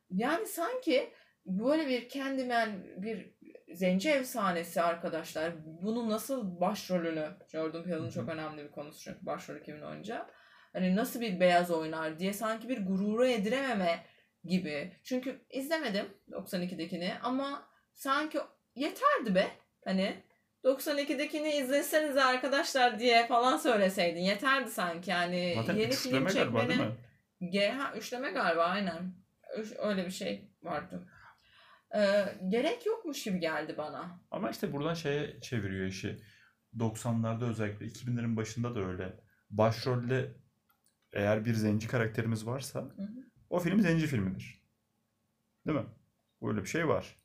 Yani sanki böyle bir kendimen bir zenci efsanesi arkadaşlar. Bunu nasıl başrolünü Jordan Peele'ın çok önemli bir konusu çünkü başrolü kimin oynayacağı. Hani nasıl bir beyaz oynar diye sanki bir gurura yedirememe gibi. Çünkü izlemedim 92'dekini ama sanki yeterdi be. Hani 92'dekini izleseniz arkadaşlar diye falan söyleseydin yeterdi sanki yani Zaten yeni film üçleme galiba değil mi? Ha, üçleme galiba aynen. Üç- Öyle bir şey vardı. Ee, gerek yokmuş gibi geldi bana. Ama işte buradan şeye çeviriyor işi. 90'larda özellikle 2000'lerin başında da öyle. Başrolde eğer bir zenci karakterimiz varsa hı. o film zenci filmidir. Değil mi? Böyle bir şey var.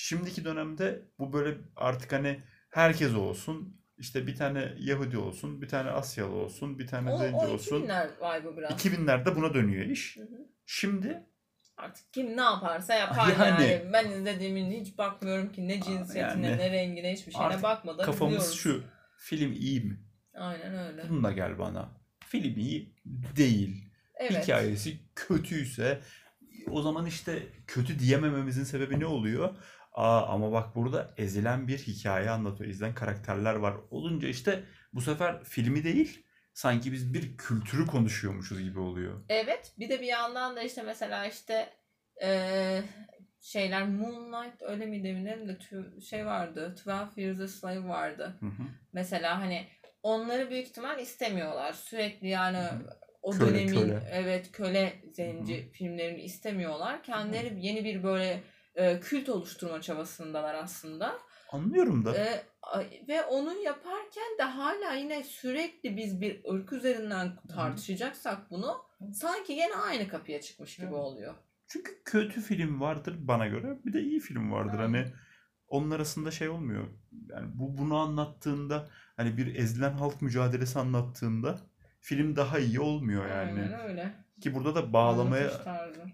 Şimdiki dönemde bu böyle artık hani herkes olsun. İşte bir tane Yahudi olsun, bir tane Asyalı olsun, bir tane O, zenci o olsun. 2000'ler vibe'ı biraz. 2000'lerde buna dönüyor iş. Hı hı. Şimdi Artık kim ne yaparsa yapar Yani. yani. Ben izlediğimin hiç bakmıyorum ki ne cinsiyetine, yani. ne rengine, hiçbir şeyine Artık bakmadan kafamız izliyoruz. şu. Film iyi mi? Aynen öyle. Bununla gel bana. Film iyi değil. Evet. hikayesi kötüyse o zaman işte kötü diyemememizin sebebi ne oluyor? Aa ama bak burada ezilen bir hikaye anlatıyor. Ezilen karakterler var. Olunca işte bu sefer filmi değil sanki biz bir kültürü konuşuyormuşuz gibi oluyor. Evet. Bir de bir yandan da işte mesela işte eee, şeyler Moonlight öyle miydi eminim de tü- şey vardı. 12 Years a Slave vardı. Hı hı. Mesela hani onları büyük ihtimal istemiyorlar. Sürekli yani Hı hı. o Köle, dönemin köle. evet köle zenci filmlerini istemiyorlar. Kendileri yeni bir böyle e, kült oluşturma çabasındalar aslında. Anlıyorum da. E, ve onu yaparken de hala yine sürekli biz bir ırk üzerinden tartışacaksak bunu sanki yine aynı kapıya çıkmış gibi oluyor. Çünkü kötü film vardır bana göre. Bir de iyi film vardır. Aynen. Hani onun arasında şey olmuyor. Yani bu bunu anlattığında hani bir ezilen halk mücadelesi anlattığında film daha iyi olmuyor yani. Aynen öyle. Ki burada da bağlamaya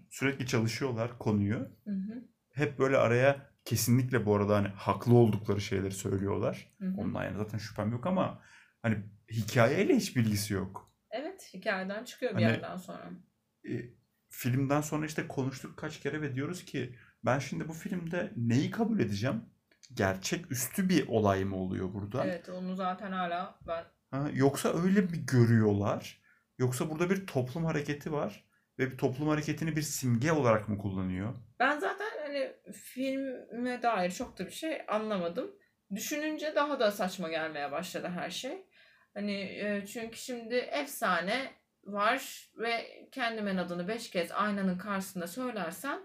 sürekli çalışıyorlar konuyu. Hı hı, Hep böyle araya kesinlikle bu arada hani haklı oldukları şeyleri söylüyorlar. hı hı. Ondan yani zaten şüphem yok ama hani hikayeyle hiç bilgisi yok. Evet hikayeden çıkıyor bir Hani- yerden sonra. E, filmden sonra işte konuştuk kaç kere ve diyoruz ki ben şimdi bu filmde neyi kabul edeceğim? Gerçek üstü bir olay mı oluyor burada? Evet onu zaten hala ben Ha, yoksa öyle mi görüyorlar? Yoksa burada bir toplum hareketi var ve bir toplum hareketini bir simge olarak mı kullanıyor? Ben zaten filme dair çok da bir şey anlamadım. Düşününce daha da saçma gelmeye başladı her şey. Hani e, çünkü şimdi efsane var ve Candyman adını beş kez aynanın karşısında söylersen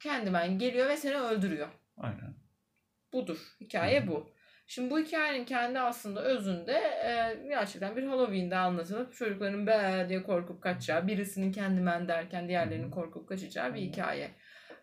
Candyman geliyor ve seni öldürüyor. Aynen. Budur. Hikaye bu. Şimdi bu hikayenin kendi aslında özünde e, gerçekten bir Halloween'de anlatılıp çocukların be diye korkup kaçacağı, birisinin Candyman derken diğerlerinin korkup kaçacağı bir hikaye.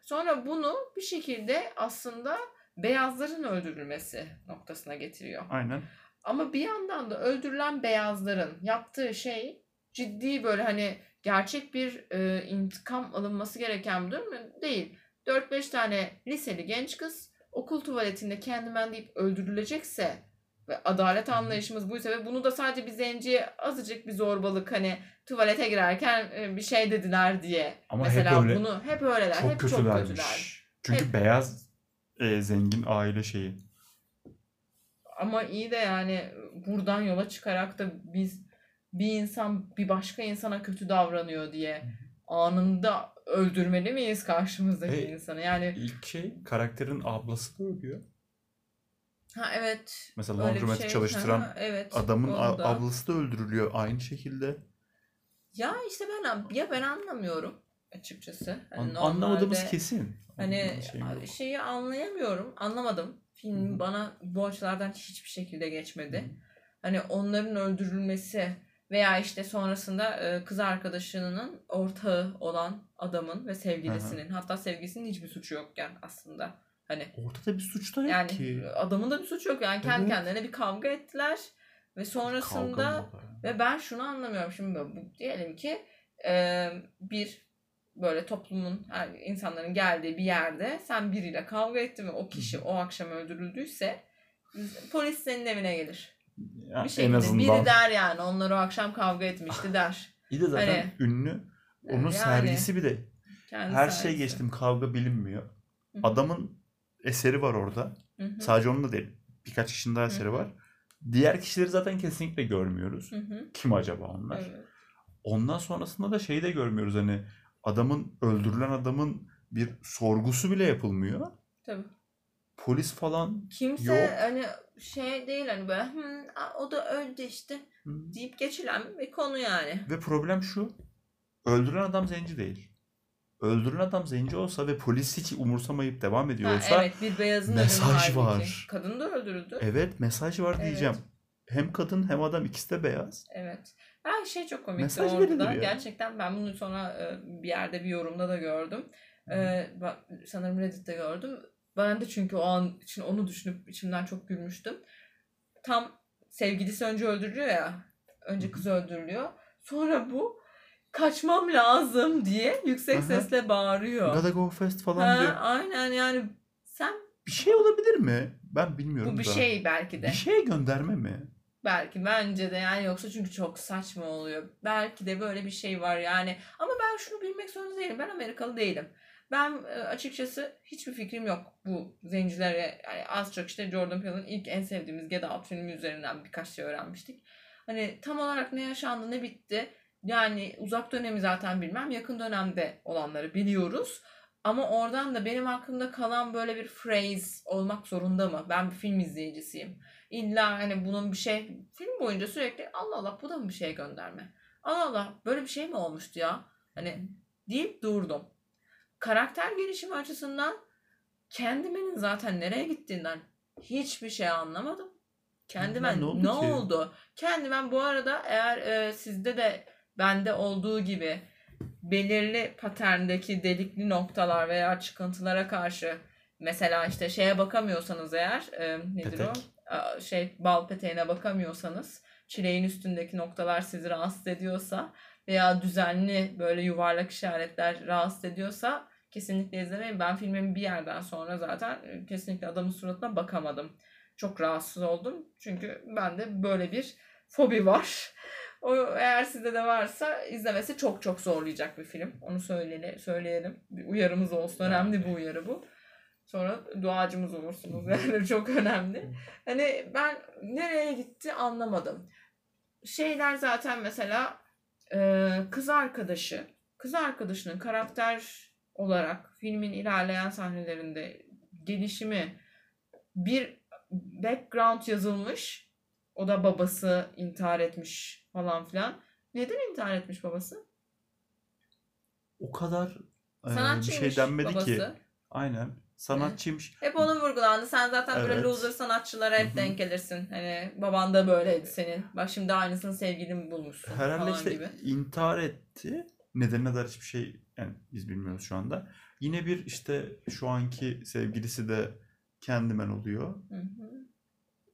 Sonra bunu bir şekilde aslında beyazların öldürülmesi noktasına getiriyor. Aynen. Ama bir yandan da öldürülen beyazların yaptığı şey ciddi böyle hani gerçek bir e, intikam alınması gereken bir durum değil. 4-5 tane liseli genç kız okul tuvaletinde kendimen deyip öldürülecekse ve adalet anlayışımız buysa ve bunu da sadece bir zenciye azıcık bir zorbalık hani tuvalete girerken e, bir şey dediler diye. Ama Mesela hep öyle bunu hep öyleler. çok hep çok kötülermiş. kötüler. Çünkü Hep. beyaz e, zengin aile şeyi. Ama iyi de yani buradan yola çıkarak da biz bir insan bir başka insana kötü davranıyor diye anında öldürmeli miyiz karşımızdaki E, insanı? Yani İlk şey karakterin ablası da ölüyor. Ha evet Mesela öyle bir laundromatı şey. çalıştıran Ha, evet. adamın a- onu da. ablası da öldürülüyor aynı şekilde. Ya işte ben ya ben anlamıyorum açıkçası. Hani An- anlamadığımız kesin. Hani şey yok. şeyi anlayamıyorum. Anlamadım. Film Hı bana bu açılardan hiçbir şekilde geçmedi. Hani onların öldürülmesi veya işte sonrasında e, kız arkadaşının ortağı olan adamın ve sevgilisinin hatta sevgilisinin hiçbir suçu yokken aslında. Hani Ortada bir suç da yok yani ki. adamın da bir suçu yok. Yani kendi Evet. kendilerine bir kavga ettiler ve sonrasında ve ben şunu anlamıyorum şimdi bu, diyelim ki e, bir böyle toplumun her insanların geldiği bir yerde sen biriyle kavga ettin ve o kişi o akşam öldürüldüyse polis senin evine gelir. Ya Bir şekilde en azından. biri der yani onlar o akşam kavga etmişti der. Bir de zaten Hani- ünlü. Onun Yani sergisi bir de her sayesi. şey geçtim kavga bilinmiyor. Adamın eseri var orada. Hı hı. Sadece onun da değil. Birkaç kişinin daha eseri Hı hı. var. Diğer kişileri zaten kesinlikle görmüyoruz. Hı hı. Kim acaba onlar? Evet. Ondan sonrasında da şeyi de görmüyoruz hani adamın öldürülen adamın bir sorgusu bile yapılmıyor. Tabii. Polis falan Kimse Yok. hani şey değil hani böyle "Hı, a- o da öldü işte Hı. deyip geçilen bir konu yani. ve problem şu. Öldüren adam zenci değil. Öldüren adam zenci olsa ve polis hiç umursamayıp devam ediyor Ha, olsa evet bir beyazın mesaj halbuki. var. Kadın da öldürüldü. evet mesaj var Evet. diyeceğim. Hem kadın hem adam ikisi de beyaz. Evet. Her şey çok komikti Mesaj orada. ya. Gerçekten ben bunu sonra e, bir yerde bir yorumda da gördüm. E, bak- sanırım Reddit'te gördüm. Ben de çünkü o an için onu düşünüp içimden çok gülmüştüm. Tam sevgilisi önce öldürülüyor ya. Önce kız öldürülüyor. Sonra bu kaçmam lazım diye yüksek Aha. sesle bağırıyor. Gotta go fast falan diyor. Ha, aynen yani sen Bir şey olabilir mi? Ben bilmiyorum bu bir da. şey belki de. Bir şeye gönderme mi? Belki bence de yani yoksa çünkü çok saçma oluyor. Belki de böyle bir şey var yani. Ama ben şunu bilmek zorunda değilim. Ben Amerikalı değilim. Ben e, açıkçası hiçbir fikrim yok bu zencilere. Yani az çok işte Jordan Peele'ın ilk en sevdiğimiz Get Out filmi üzerinden birkaç şey öğrenmiştik. Hani tam olarak ne yaşandı ne bitti. Yani uzak dönemi zaten bilmem. Yakın dönemde olanları biliyoruz. Ama oradan da benim aklımda kalan böyle bir phrase olmak zorunda mı? Ben bir film izleyicisiyim. İlla hani bunun bir şey film boyunca sürekli Allah Allah bu da mı bir şey gönderme? Allah Allah böyle bir şey mi olmuştu ya? Hani deyip durdum. Karakter gelişimi açısından kendimin zaten nereye gittiğinden hiçbir şey anlamadım. Kendime Ne ne oldu oldu? ki? Kendime bu arada eğer e, sizde de bende olduğu gibi belirli paterndeki delikli noktalar veya çıkıntılara karşı mesela işte şeye bakamıyorsanız eğer e, nedir Petek. o? Şey bal peteğine bakamıyorsanız çileğin üstündeki noktalar sizi rahatsız ediyorsa veya düzenli böyle yuvarlak işaretler rahatsız ediyorsa kesinlikle izlemeyin. Ben filmin bir yerden sonra zaten e, kesinlikle adamın suratına bakamadım. Çok rahatsız oldum. Çünkü bende böyle bir fobi var. O eğer sizde de varsa izlemesi çok çok zorlayacak bir film. Onu söyleyeli, söyleyelim. Bir uyarımız olsun. Önemli bir uyarı bu. Sonra duacımız olursunuz. Yani çok önemli. Hani ben nereye gitti anlamadım. Şeyler zaten mesela e, kız arkadaşı. Kız arkadaşının karakter olarak filmin ilerleyen sahnelerinde gelişimi bir background yazılmış. O da babası intihar etmiş falan filan. Neden intihar etmiş babası? O kadar e, bir şey denmedi babası. ki. Aynen. Sanatçıymış. Hep onun vurgulandı. Sen zaten böyle Evet. loser sanatçılara hep denk gelirsin. Hani baban da böyleydi senin. Bak şimdi aynısını sevgilin bulmuşsun Herhalde işte gibi. intihar etti. Nedenine dair hiçbir şey yani biz bilmiyoruz şu anda. Yine bir işte şu anki sevgilisi de kendimen oluyor. Hı hı.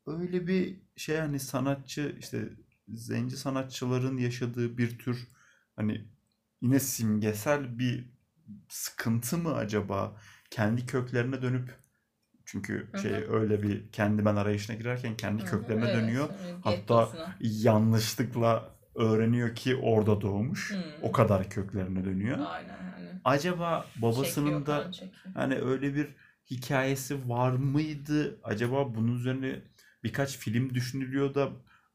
Öyle bir şey hani sanatçı işte zenci sanatçıların yaşadığı bir tür hani yine simgesel bir sıkıntı mı acaba? Kendi köklerine dönüp çünkü Hı şey öyle bir kendi ben arayışına girerken kendi Hı hı, köklerine evet. dönüyor. Evet, Hatta yanlışlıkla öğreniyor ki orada doğmuş. Hı. O kadar köklerine dönüyor. Aynen hani. Acaba babasının Çekiyor, da hani öyle bir hikayesi var mıydı? Acaba bunun üzerine birkaç film düşünülüyor da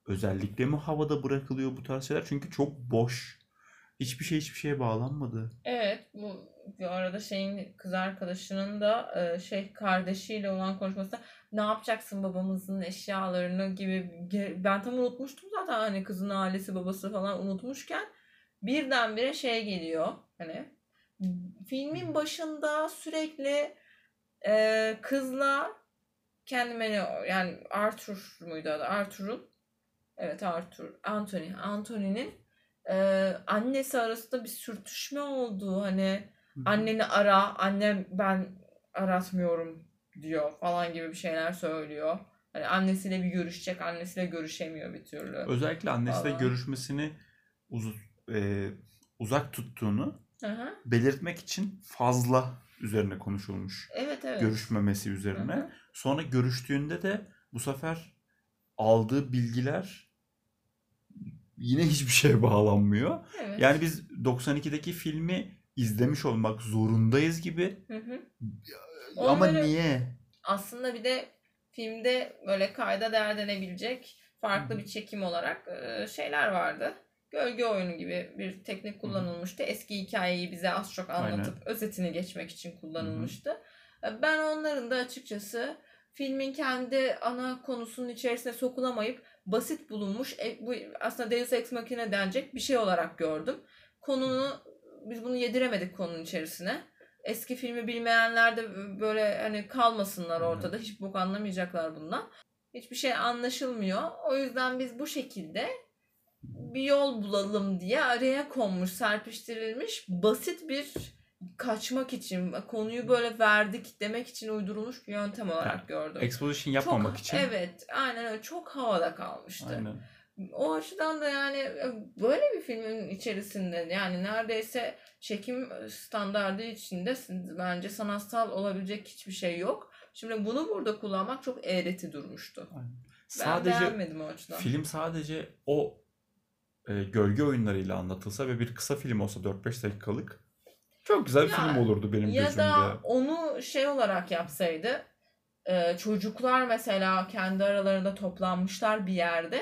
özellikle mi havada bırakılıyor bu tarz şeyler? Çünkü çok boş. Hiçbir şey hiçbir şeye bağlanmadı. Evet bu bir arada şeyin kız arkadaşının da e, şey kardeşiyle olan konuşmasında ne yapacaksın babamızın eşyalarını gibi ben tam unutmuştum zaten hani kızın ailesi babası falan unutmuşken birdenbire şey geliyor hani filmin başında sürekli e, kızla kendime ne yani Arthur muydu adı Arthur'un evet Arthur Anthony Anthony'nin e, annesi arasında bir sürtüşme oldu hani anneni ara annem ben aratmıyorum diyor falan gibi bir şeyler söylüyor. Hani annesiyle bir görüşecek annesiyle görüşemiyor bir türlü. Özellikle annesiyle Falan. görüşmesini uz- e, uzak tuttuğunu hı. belirtmek için fazla üzerine konuşulmuş. Evet evet. Görüşmemesi üzerine. Hı. Sonra görüştüğünde de bu sefer aldığı bilgiler yine hiçbir şeye bağlanmıyor. Evet. Yani biz 92'deki filmi izlemiş olmak zorundayız gibi. Hı hı. Ama Onları- niye? Aslında bir de filmde böyle kayda değer denebilecek farklı Hı hı. bir çekim olarak e, şeyler vardı. Gölge oyunu gibi bir teknik kullanılmıştı. Eski hikayeyi bize az çok anlatıp özetini geçmek için kullanılmıştı. E, Ben onların da açıkçası filmin kendi ana konusunun içerisine sokulamayıp basit bulunmuş e, bu aslında Deus Ex Machina denecek bir şey olarak gördüm. Konunu biz bunu yediremedik konunun içerisine. Eski filmi bilmeyenler de böyle hani kalmasınlar ortada. Hiç bok anlamayacaklar bundan. Hiçbir şey anlaşılmıyor. O yüzden biz bu şekilde bir yol bulalım diye araya konmuş, serpiştirilmiş basit bir kaçmak için, konuyu böyle verdik demek için uydurulmuş bir yöntem olarak gördüm. Exposition yapmamak çok, için. Evet, aynen öyle. Çok havada kalmıştı. Aynen. O açıdan da yani e, böyle bir filmin içerisinde yani neredeyse çekim standardı içinde bence sanatsal olabilecek hiçbir şey yok. Şimdi bunu burada kullanmak çok eğreti durmuştu. Ben Sadece beğenmedim o açıdan. film sadece o e, gölge oyunlarıyla anlatılsa ve bir kısa film olsa 4-5 dakikalık çok güzel bir Ya- film olurdu benim ya gözümde. da onu şey olarak yapsaydı e, çocuklar mesela kendi aralarında toplanmışlar bir yerde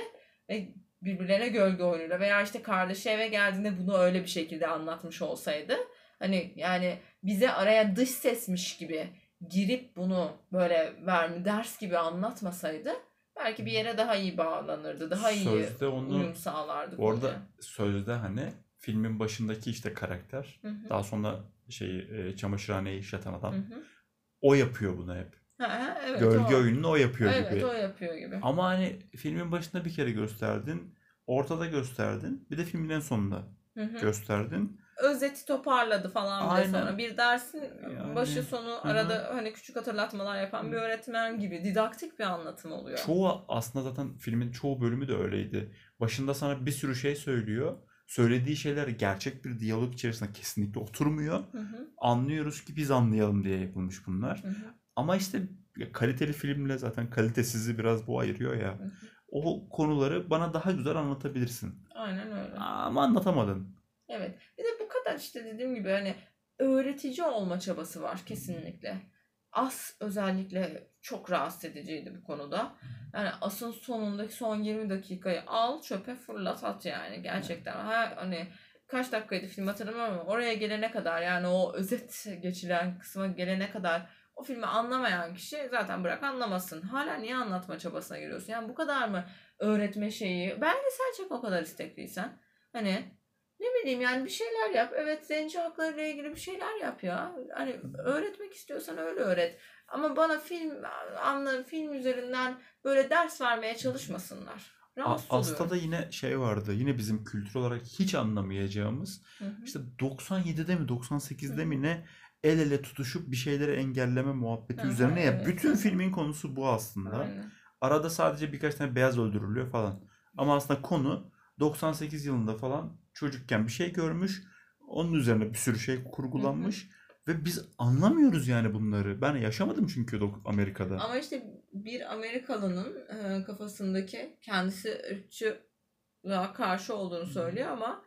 ve birbirlerine gölge oyunuyla veya işte kardeşi eve geldiğinde bunu öyle bir şekilde anlatmış olsaydı hani yani bize araya dış sesmiş gibi girip bunu böyle vermi ders gibi anlatmasaydı belki bir yere daha iyi bağlanırdı. Daha iyi Sözde onu uyum sağlardı. konuya. sözde hani filmin başındaki işte karakter Hı hı. daha sonra şeyi e, çamaşırhaneyi işleten adam Hı hı. o yapıyor bunu hep. Ha, evet, Gölge o. oyununu o yapıyor Evet gibi. o yapıyor gibi. Ama hani filmin başında bir kere gösterdin, ortada gösterdin, bir de filmin en sonunda Hı hı. gösterdin. özeti toparladı falan bile Aynen. sonra. Bir dersin Yani, başı sonu hı. arada hani küçük hatırlatmalar yapan bir öğretmen gibi didaktik bir anlatım oluyor. Çoğu aslında zaten filmin çoğu bölümü de öyleydi. Başında sana bir sürü şey söylüyor. Söylediği şeyler gerçek bir diyalog içerisinde kesinlikle oturmuyor. Hı hı, Anlıyoruz ki biz anlayalım diye yapılmış bunlar. hı hı, Ama işte kaliteli filmle zaten kalitesizi biraz bu ayırıyor ya. hı hı. O konuları bana daha güzel anlatabilirsin. Aynen öyle. Ama anlatamadın. Evet. Bir de bu kadar işte dediğim gibi hani öğretici olma çabası var kesinlikle. As özellikle çok rahatsız ediciydi bu konuda. Yani asın sonundaki son 20 dakikayı al çöpe fırlat at yani gerçekten. Ha, hani kaç dakikaydı film hatırlamıyorum ama oraya gelene kadar yani o özet geçilen kısma gelene kadar o filmi anlamayan kişi zaten bırak anlamasın. Hala niye anlatma çabasına giriyorsun? Yani bu kadar mı öğretme şeyi? Belgesel çek o kadar istekliysen. Hani ne bileyim yani bir şeyler yap. Evet zenci haklarıyla ilgili bir şeyler yap ya. Hani öğretmek istiyorsan öyle öğret. Ama bana film anla film üzerinden böyle ders vermeye çalışmasınlar. Rahatsız oluyorum. da yine şey vardı. Yine bizim kültür olarak hiç anlamayacağımız. Hı hı. İşte 97'de mi 98'de Hı. mi ne el ele tutuşup bir şeyleri engelleme muhabbeti Hı hı, üzerine ya. evet. Bütün filmin konusu bu aslında. Aynen. Arada sadece birkaç tane beyaz öldürülüyor falan. Ama aslında konu 98 yılında falan çocukken bir şey görmüş. Onun üzerine bir sürü şey kurgulanmış. Ve biz anlamıyoruz yani bunları. Ben yaşamadım çünkü Amerika'da. Ama işte bir Amerikalının e, kafasındaki kendisi ırkçılığa karşı olduğunu söylüyor ama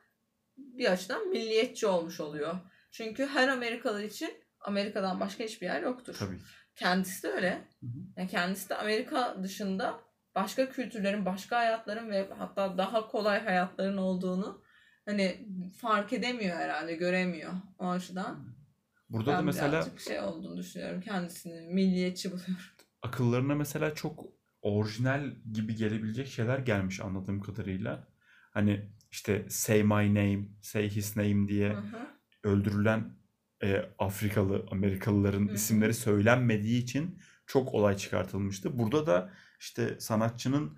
bir açıdan milliyetçi olmuş oluyor. Çünkü her Amerikalı için Amerika'dan başka hiçbir yer yoktur. Tabii. Kendisi de öyle. Hı hı. Yani kendisi de Amerika dışında başka kültürlerin, başka hayatların ve hatta daha kolay hayatların olduğunu hani fark edemiyor herhalde, göremiyor o açıdan. Burada da ben mesela birazcık şey olduğunu düşünüyorum. Kendisini milliyetçi buluyorum. akıllarına mesela çok orijinal gibi gelebilecek şeyler gelmiş anladığım kadarıyla. Hani işte say my name, say his name diye hı. öldürülen e, Afrikalı Amerikalıların hı. isimleri söylenmediği için çok olay çıkartılmıştı. Burada da işte sanatçının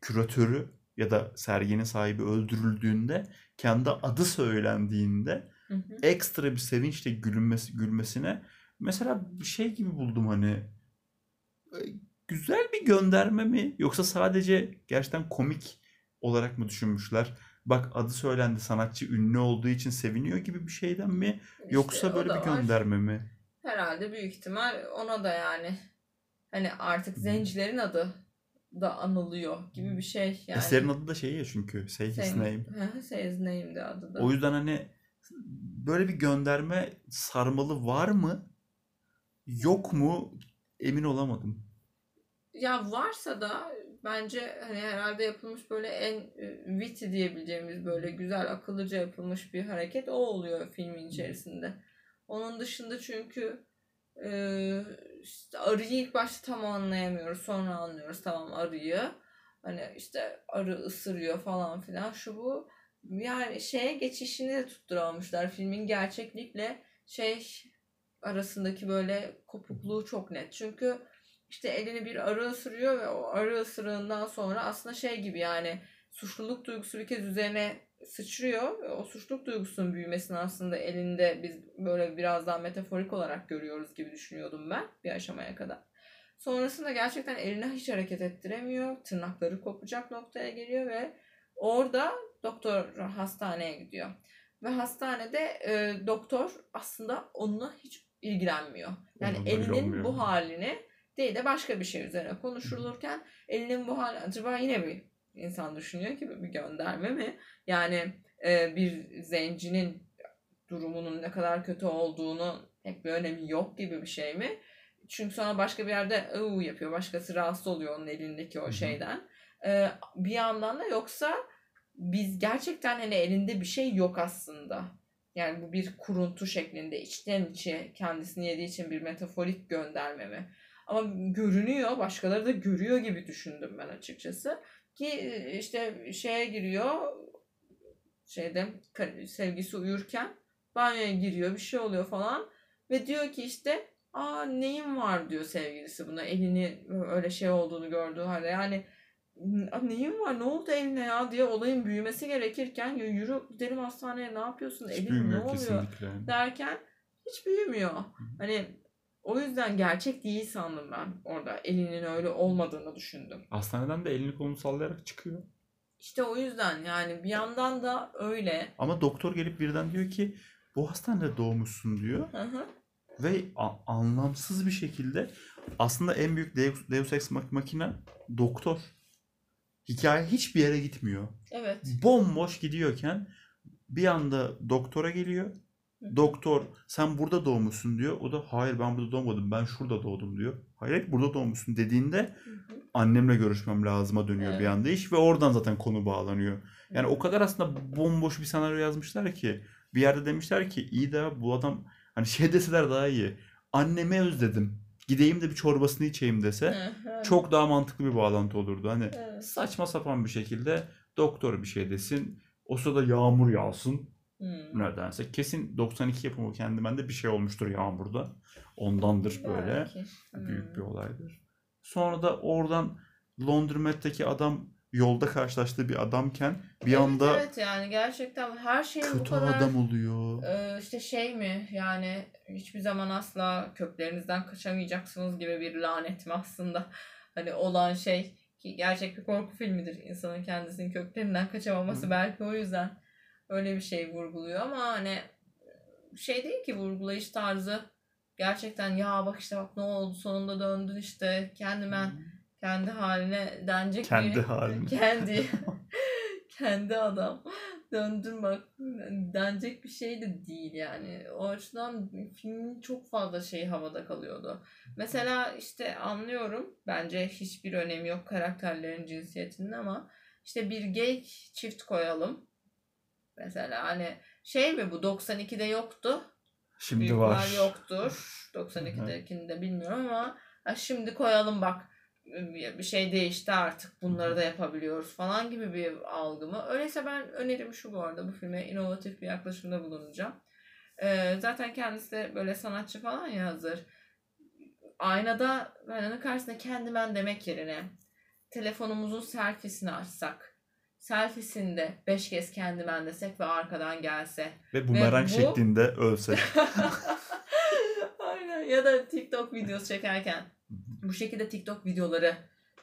küratörü ya da serginin sahibi öldürüldüğünde kendi adı söylendiğinde Hı hı. ekstra bir sevinçle gülünmesi, gülmesine mesela bir şey gibi buldum hani E, güzel bir gönderme mi yoksa sadece gerçekten komik olarak mı düşünmüşler? Bak adı söylendi sanatçı ünlü olduğu için seviniyor gibi bir şeyden mi İşte yoksa böyle bir var. gönderme mi? Herhalde büyük ihtimal ona da yani hani artık zencilerin adı da anılıyor gibi bir şey yani. Eserin adı da şey ya çünkü Say His Name. Say His Name'di adı da. O yüzden hani böyle bir gönderme sarmalı var mı? Yok mu? Emin olamadım. Ya varsa da bence hani herhalde yapılmış böyle en e, witty diyebileceğimiz böyle güzel akıllıca yapılmış bir hareket o oluyor filmin içerisinde. Onun dışında çünkü e, işte arıyı ilk başta tam anlayamıyoruz. Sonra anlıyoruz tamam arıyı. Hani işte arı ısırıyor falan filan şu bu. Yani şeye geçişini de tutturamamışlar. Filmin gerçeklikle şey arasındaki böyle kopukluğu çok net. Çünkü işte elini bir arı ısırıyor ve o arı ısırığından sonra aslında şey gibi yani suçluluk duygusu bir kez üzerine sıçrıyor o suçluluk duygusunun büyümesini aslında elinde biz böyle biraz daha metaforik olarak görüyoruz gibi düşünüyordum ben bir aşamaya kadar. Sonrasında gerçekten eline hiç hareket ettiremiyor. Tırnakları kopacak noktaya geliyor ve orada doktor hastaneye gidiyor. Ve hastanede e, doktor aslında onunla hiç ilgilenmiyor. Yani elinin bu halini değil de başka bir şey üzerine konuşulurken elinin bu hali acaba yine bir insan düşünüyor ki bir gönderme mi? Yani e, bir zencinin durumunun ne kadar kötü olduğunu pek bir önemi yok gibi bir şey mi? Çünkü sonra başka bir yerde ıı yapıyor. Başkası rahatsız oluyor onun elindeki o şeyden. E, bir yandan da yoksa biz gerçekten hani elinde bir şey yok aslında. Yani bu bir kuruntu şeklinde içten içe kendisini yediği için bir metaforik gönderme mi? Ama görünüyor, başkaları da görüyor gibi düşündüm ben açıkçası. Ki işte şeye giriyor, şeyde sevgisi uyurken banyoya giriyor, bir şey oluyor falan. Ve diyor ki işte aa neyim var diyor sevgilisi buna elini öyle şey olduğunu gördüğü halde. Yani "Aa, neyim var ne oldu eline ya diye olayın büyümesi gerekirken "Ya yürü gidelim hastaneye ne yapıyorsun Hiç elin ne oluyor kesinlikle. derken hiç büyümüyor. Hani o yüzden gerçek değil sandım ben orada elinin öyle olmadığını düşündüm. Hastaneden de elini kolunu sallayarak çıkıyor. İşte o yüzden yani bir yandan da öyle. Ama doktor gelip birden diyor ki bu hastanede doğmuşsun diyor. Hı hı. Ve a- anlamsız bir şekilde aslında en büyük Deus, Deus Ex Mach- Machina doktor. Hikaye hiçbir yere gitmiyor. Evet. Bomboş gidiyorken bir anda doktora geliyor. Doktor sen burada doğmuşsun diyor. O da hayır ben burada doğmadım ben şurada doğdum diyor. Hayır burada doğmuşsun dediğinde annemle görüşmem lazıma dönüyor bir Evet. anda iş ve oradan zaten konu bağlanıyor. Yani o kadar aslında bomboş bir senaryo yazmışlar ki bir yerde demişler ki iyi de bu adam hani şey deseler daha iyi. Annemi özledim. Gideyim de bir çorbasını içeyim dese çok daha mantıklı bir bağlantı olurdu. Hani Evet. saçma sapan bir şekilde doktor bir şey desin. O sırada yağmur yağsın Hmm. nedense. Kesin 92 yapımı kendimende bir şey olmuştur yağmurda. Ondandır böyle. Belki. Büyük bir olaydır. Sonra da oradan Laundromat'teki adam yolda karşılaştığı bir adamken bir Evet, anda evet yani gerçekten her şey bu kötü kadar adam oluyor. Ee, işte şey mi yani hiçbir zaman asla köklerinizden kaçamayacaksınız gibi bir lanet mi aslında hani olan şey ki gerçek bir korku filmidir insanın kendisinin köklerinden kaçamaması Hı. belki o yüzden öyle bir şey vurguluyor ama hani şey değil ki vurgulayış tarzı gerçekten ya bak işte bak ne oldu sonunda döndün işte kendimen kendi haline denecek Kendi bir haline. kendi kendi adam. Döndün bak denecek bir şey de değil yani. O açıdan filmin çok fazla şey havada kalıyordu. Mesela işte anlıyorum bence hiçbir önemi yok karakterlerin cinsiyetinin ama işte bir gay çift koyalım. Mesela hani şey mi bu 92'de yoktu? Şimdi Büyük var. yoktur. 92'dekinde bilmiyorum ama ha şimdi koyalım bak bir şey değişti artık bunları da yapabiliyoruz falan gibi bir algı mı? Öyleyse ben önerim şu bu arada bu filme inovatif bir yaklaşımda bulunacağım. Ee, zaten kendisi de böyle sanatçı falan ya hazır. Aynada aynanın karşısında kendi ben demek yerine telefonumuzun selfiesini açsak. Selfiesinde 5 kez kendi ben desek ve arkadan gelse. Ve bumerang bu- şeklinde ölse. Aynen. Ya da TikTok videosu çekerken bu şekilde TikTok videoları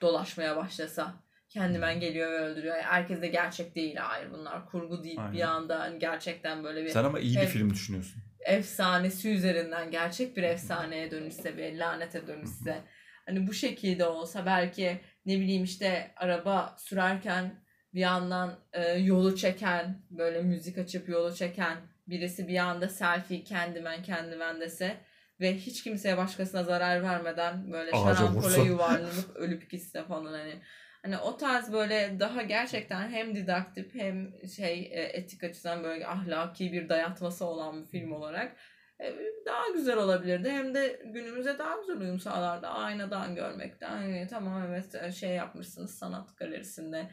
dolaşmaya başlasa kendimen geliyor ve öldürüyor. Herkes de gerçek değil. Hayır bunlar kurgu değil. Bir Aynen. anda hani gerçekten böyle bir Sen ama iyi bir Evet. film düşünüyorsun. efsanesi üzerinden gerçek bir efsaneye dönüşse bir lanete dönüşse hani bu şekilde olsa belki ne bileyim işte araba sürerken bir yandan e, yolu çeken böyle müzik açıp yolu çeken birisi bir anda selfie kendimen kendimen dese ve hiç kimseye başkasına zarar vermeden böyle şarampole yuvarlanıp ölüp gitse falan hani. Hani o tarz böyle daha gerçekten hem didaktif hem şey e, etik açıdan böyle ahlaki bir dayatması olan bir film olarak e, daha güzel olabilirdi. Hem de günümüze daha güzel uyum sağlardı. Aynadan görmekten. Yani tamam evet e, şey yapmışsınız sanat galerisinde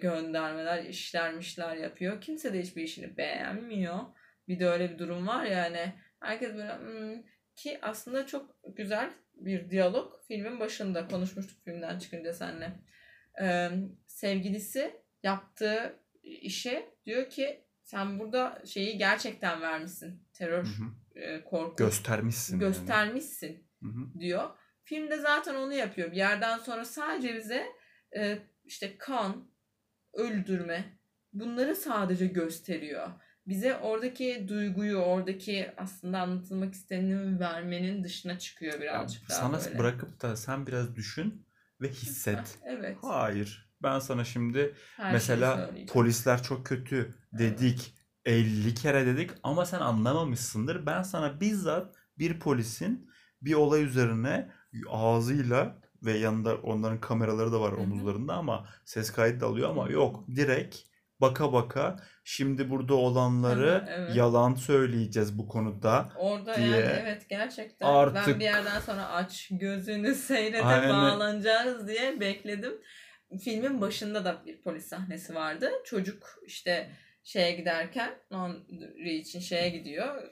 göndermeler, işlermişler yapıyor. Kimse de hiçbir işini beğenmiyor. Bir de öyle bir durum var yani. Herkes böyle "Hmm." Ki aslında çok güzel bir diyalog filmin başında konuşmuştuk filmden çıkınca seninle. Ee, sevgilisi yaptığı işe diyor ki sen burada şeyi gerçekten vermişsin. Terör Hı hı. e, korku Göstermişsin. yani. göstermişsin Hı hı. diyor. Filmde zaten onu yapıyor. Bir yerden sonra sadece bize e, işte kan, öldürme bunları sadece gösteriyor. Bize oradaki duyguyu, oradaki aslında anlatılmak isteneni vermenin dışına çıkıyor Ya birazcık daha sana böyle. bırakıp da sen biraz düşün ve hisset. Evet. Hayır. Ben sana şimdi her mesela polisler çok kötü dedik. 50 kere dedik ama sen anlamamışsındır. Ben sana bizzat bir polisin bir olay üzerine ağzıyla ve yanında onların kameraları da var omuzlarında ama ses kaydı da alıyor ama yok direkt baka baka şimdi burada olanları evet. yalan söyleyeceğiz bu konuda. Orada diye yani evet gerçekten ben artık- bir yerden sonra aç gözünü seyrede Aynen. bağlanacağız diye bekledim. Filmin başında da bir polis sahnesi vardı. Çocuk işte şeye giderken laundry için şeye gidiyor.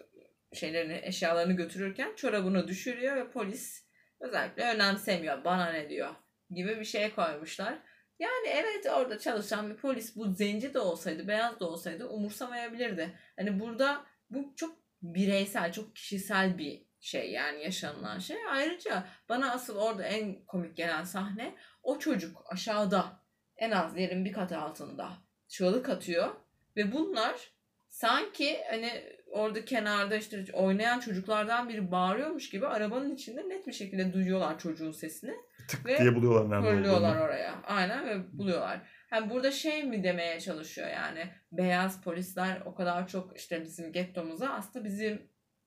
Şeylerini eşyalarını götürürken çorabını düşürüyor ve polis özellikle önemsemiyor. Bana ne diyor gibi bir şey koymuşlar. Yani evet orada çalışan bir polis bu zenci de olsaydı, beyaz da olsaydı umursamayabilirdi. Hani burada bu çok bireysel, çok kişisel bir şey yani yaşanılan şey. Ayrıca bana asıl orada en komik gelen sahne o çocuk aşağıda en az yerin bir kat altında çığlık atıyor ve bunlar sanki hani orada kenarda işte oynayan çocuklardan biri bağırıyormuş gibi arabanın içinde net bir şekilde duyuyorlar çocuğun sesini. Tık Ve diye buluyorlar nerede olduğunu. oraya. Aynen ve buluyorlar. Hani burada şey mi demeye çalışıyor yani beyaz polisler o kadar çok işte bizim gettomuza aslında bizim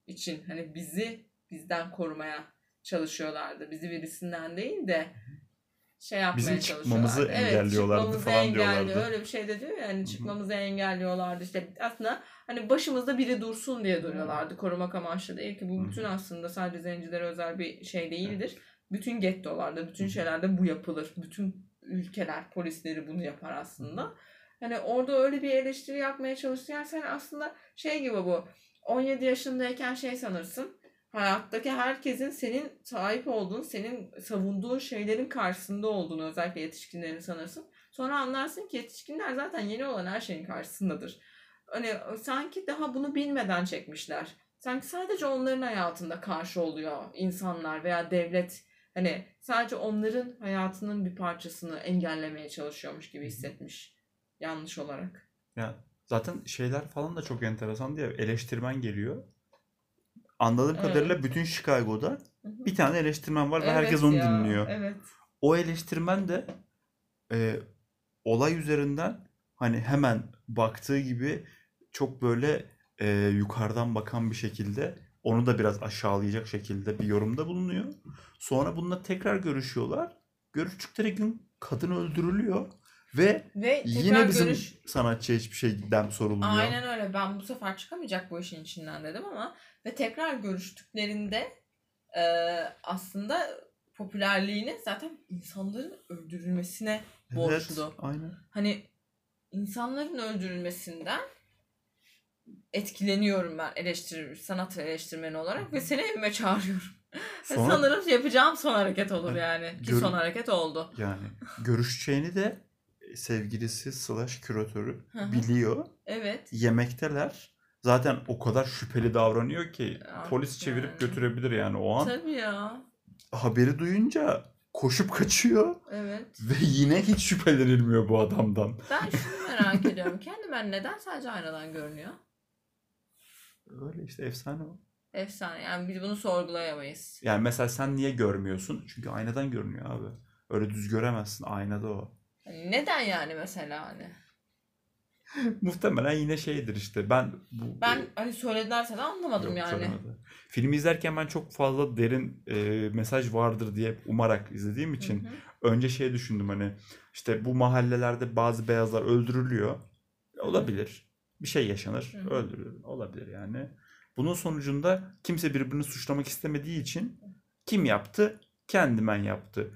için hani bizi bizden korumaya çalışıyorlardı. Bizi birisinden değil de şey yapmaya Bizim çalışıyorlardı. çıkmamızı engelliyorlardı çıkmamızı falan engelliyor. diyorlardı. Öyle bir şey de diyor ya, hı. yani çıkmamızı engelliyorlardı. İşte aslında hani başımızda biri dursun diye duruyorlardı. Korumak amaçlı değil ki. Bu Hı. bütün aslında sadece zencilere özel bir şey değildir. Bütün gettolarda, bütün şeylerde bu yapılır. Bütün ülkeler polisleri bunu yapar aslında. Hani orada öyle bir eleştiri yapmaya çalışırken sen aslında şey gibi bu 17 yaşındayken şey sanırsın. Hayattaki herkesin senin sahip olduğun, senin savunduğun şeylerin karşısında olduğunu özellikle yetişkinlerin sanırsın. Sonra anlarsın ki yetişkinler zaten yeni olan her şeyin karşısındadır. Hani sanki daha bunu bilmeden çekmişler. Sanki sadece onların hayatında karşı oluyor insanlar veya devlet hani sadece onların hayatının bir parçasını engellemeye çalışıyormuş gibi hissetmiş yanlış olarak. Ya zaten şeyler falan da çok enteresan diye eleştirmen geliyor. Anladığım Evet. kadarıyla bütün Chicago'da Hı hı. bir tane eleştirmen var ve Evet herkes onu ya, dinliyor. Evet. O eleştirmen de e, olay üzerinden hani hemen baktığı gibi çok böyle e, yukarıdan bakan bir şekilde onu da biraz aşağılayacak şekilde bir yorumda bulunuyor. Sonra bununla tekrar görüşüyorlar. Görüştükleri gün kadın öldürülüyor ve Ve tekrar yine bizim görüş sanatçıya hiçbir şeyden sorulmuyor. Aynen öyle. Ben bu sefer çıkamayacak bu işin içinden dedim ama ve tekrar görüştüklerinde e, aslında popülerliğini zaten insanların öldürülmesine borçlu. Evet, aynen. Hani insanların öldürülmesinden etkileniyorum ben eleştir sanat eleştirmeni olarak ve seni evime çağırıyorum. Sonra Sanırım yapacağım son hareket olur Hani yani. Ki son hareket oldu. yani görüşeceğini de sevgilisi slash küratörü biliyor. Evet. Yemekteler. Zaten o kadar şüpheli davranıyor ki Ya, polis çevirip yani. götürebilir yani o an. Tabii ya. Haberi duyunca koşup kaçıyor Evet. ve yine hiç şüphelenilmiyor bu adamdan. Ben şunu merak ediyorum. Candyman neden sadece aynadan görünüyor? Öyle işte efsane o. Efsane. Yani biz bunu sorgulayamayız. Yani mesela sen niye görmüyorsun? Çünkü aynadan görünüyor abi. Öyle düz göremezsin. Aynada o. Hani neden yani mesela hani? Muhtemelen yine şeydir işte. Ben bu Ben hani söyledilerse de anlamadım Yok, yani. söylemedi. Filmi izlerken ben çok fazla derin e, mesaj vardır diye umarak izlediğim için Hı hı. önce şey düşündüm hani işte bu mahallelerde bazı beyazlar öldürülüyor. Olabilir. Bir şey yaşanır. Hı hı. Öldürülür. Olabilir yani. Bunun sonucunda kimse birbirini suçlamak istemediği için kim yaptı? Kendimen yaptı.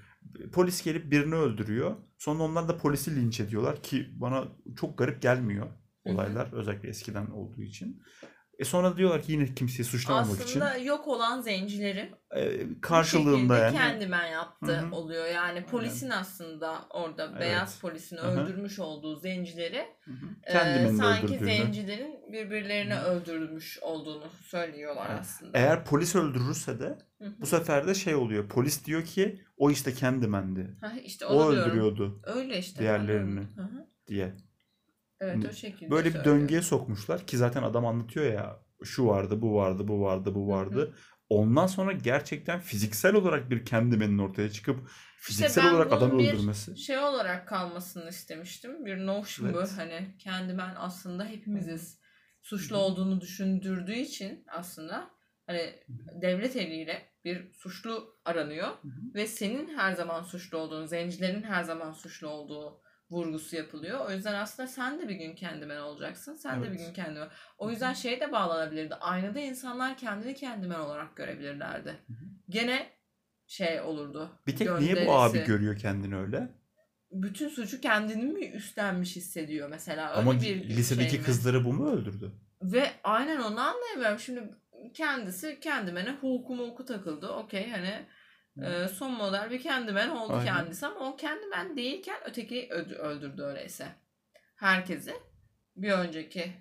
Polis gelip birini öldürüyor. Sonra onlar da polisi linç ediyorlar ki bana çok garip gelmiyor Hı hı. olaylar. Özellikle eskiden olduğu için. E sonra diyorlar ki yine kimseyi suçlamamak için. Aslında yok olan zencilerin E, karşılığında yani. kendimen yaptı Hı hı. oluyor. Yani polisin aslında orada Evet. beyaz polisin Hı hı. öldürmüş olduğu zencileri e, sanki öldürdüğünü. zencilerin birbirlerini Hı. öldürmüş olduğunu söylüyorlar aslında. Eğer polis öldürürse de Hı hı. bu sefer de şey oluyor. Polis diyor ki o işte kendimendi. Ha, işte O öldürüyordu Öyle işte. diğerlerini. Hı hı. diye. Evet Hani o şekilde Böyle bir söylüyor. döngüye sokmuşlar ki zaten adam anlatıyor ya şu vardı, bu vardı, bu vardı, bu vardı. Ondan sonra gerçekten fiziksel olarak bir kendimenin ortaya çıkıp fiziksel ben olarak adam bunun bir öldürmesi. Şey olarak kalmasını istemiştim. Bir notion Evet. bu. Hani kendi ben aslında hepimiziz suçlu olduğunu düşündürdüğü için aslında hani devlet eliyle bir suçlu aranıyor Hı hı. ve senin her zaman suçlu olduğun, zencilerin her zaman suçlu olduğu vurgusu yapılıyor. O yüzden aslında sen de bir gün kendimen olacaksın. Sen de bir Evet. gün kendimen. O yüzden şey de bağlanabilirdi. Aynada insanlar kendini kendimen olarak görebilirlerdi. hı. Gene şey olurdu. Bir tek niye bu abi gönderisi. görüyor kendini öyle? bütün suçu kendini mi üstlenmiş hissediyor mesela? Öyle Ama bir lisedeki şey mi? kızları bu mu öldürdü? Ve aynen onu anlayamıyorum. Şimdi kendisi kendimene hukuku muku takıldı. Okey hani e, son model bir kendimen oldu Aynen. kendisi ama o kendimen değilken öteki öldü- öldürdü öyleyse. Herkesi. Bir önceki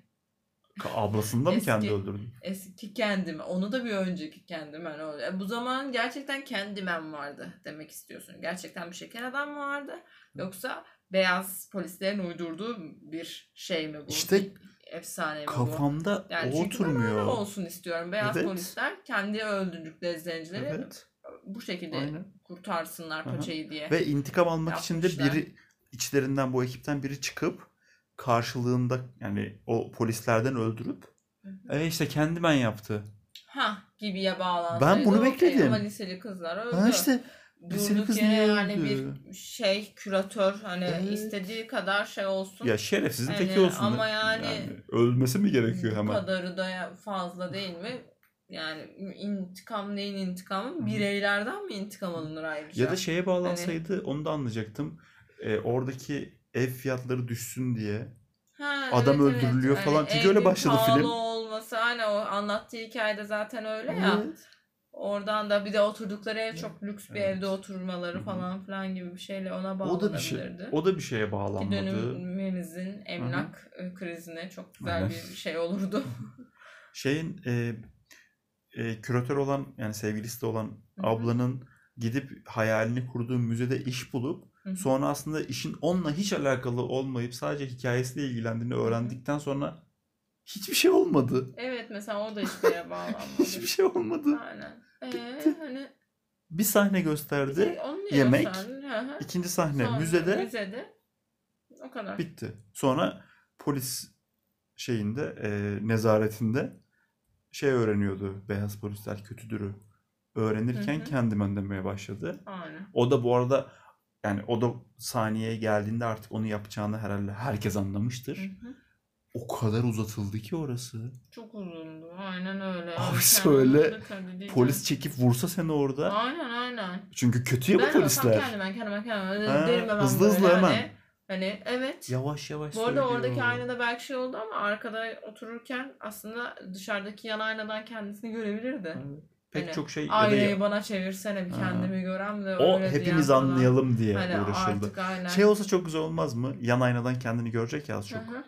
Ka- Ablasını da mı kendi öldürdü? eski kendime onu da bir önceki kendimen öldü. E, bu zaman gerçekten kendimen vardı demek istiyorsun. Gerçekten bir şeker adam mı vardı? Yoksa beyaz polislerin uydurduğu bir şey mi bu? İşte Bir efsane mi bu? Kafamda Yani o oturmuyor. olsun istiyorum. Beyaz Evet. polisler kendi öldürdükleri zencileri Evet. Bu şekilde Aynen. kurtarsınlar paçayı diye. Ve intikam almak için de Yapmışlar. biri içlerinden bu ekipten biri çıkıp karşılığında yani o polislerden öldürüp Hı hı. e işte kendi ben yaptı. Ha gibiye bağlansaydı. Ben bunu okey bekledim. Ama liseli kızlar öldü. Ha işte liseli kız niye yani öldü? bir şey küratör hani Evet. istediği kadar şey olsun. ya şerefsizin Yani teki olsun. ama yani- ölmesi mi gerekiyor Bu hemen? kadarı da fazla değil mi? Yani intikam neyin intikamı? Bireylerden mi intikam alınır ayrıca? Ya da şeye bağlansaydı onu da anlayacaktım. E, oradaki ev fiyatları düşsün diye. Ha, adam öldürülüyor Hani falan. Çünkü öyle başladı film. olması hani o anlattığı hikayede zaten öyle ya. Evet. Oradan da bir de oturdukları ev çok lüks bir Evet. evde oturmaları Hı hı. falan filan gibi bir şeyle ona O da bir şey. bağlanabilirdi. O da bir şeye bağlanmadı. dönemimizin emlak e, krizine çok güzel Aynen. bir şey olurdu. Şeyin e, e, küratör olan yani sevgilisi de olan Hı hı. ablanın gidip hayalini kurduğu müzede iş bulup Hı hı. sonra aslında işin onunla hiç alakalı olmayıp sadece hikayesiyle ilgilendiğini öğrendikten sonra hiçbir şey olmadı. evet mesela o da hiçbir yere bağlanmadı. Hiçbir şey olmadı. Aynen. Ee, hani Bir sahne bir gösterdi. onu diyorum yemek, hı. ikinci sahne Sonra müzede Müzede. O kadar. bitti. Sonra polis şeyinde e, nezaretinde şey öğreniyordu. Beyaz polisler kötüdürü öğrenirken Hı hı. demeye başladı. Aynen. O da bu arada yani o da saniyeye geldiğinde artık onu yapacağını herhalde herkes anlamıştır. Hı hı. O kadar uzatıldı ki orası. Çok uzundu. Aynen öyle. Abi söyle. Polis çekip vursa seni orada. Aynen aynen. Çünkü kötü ya bu ben polisler. kendime kendime kendime Ha, derim hızlı hızlı hemen. Hani, hani evet. Yavaş yavaş Bu arada söylüyor. oradaki aynada belki şey oldu ama arkada otururken aslında dışarıdaki yan aynadan kendisini görebilirdi. Evet. Pek Hani çok şey ya Aynayı bana çevirsene bir Ha. kendimi görem de o hepimiz falan. anlayalım diye Hani uğraşıldı. artık aynen. Şey olsa çok güzel olmaz mı? Yan aynadan kendini görecek ya az çok. Hı hı,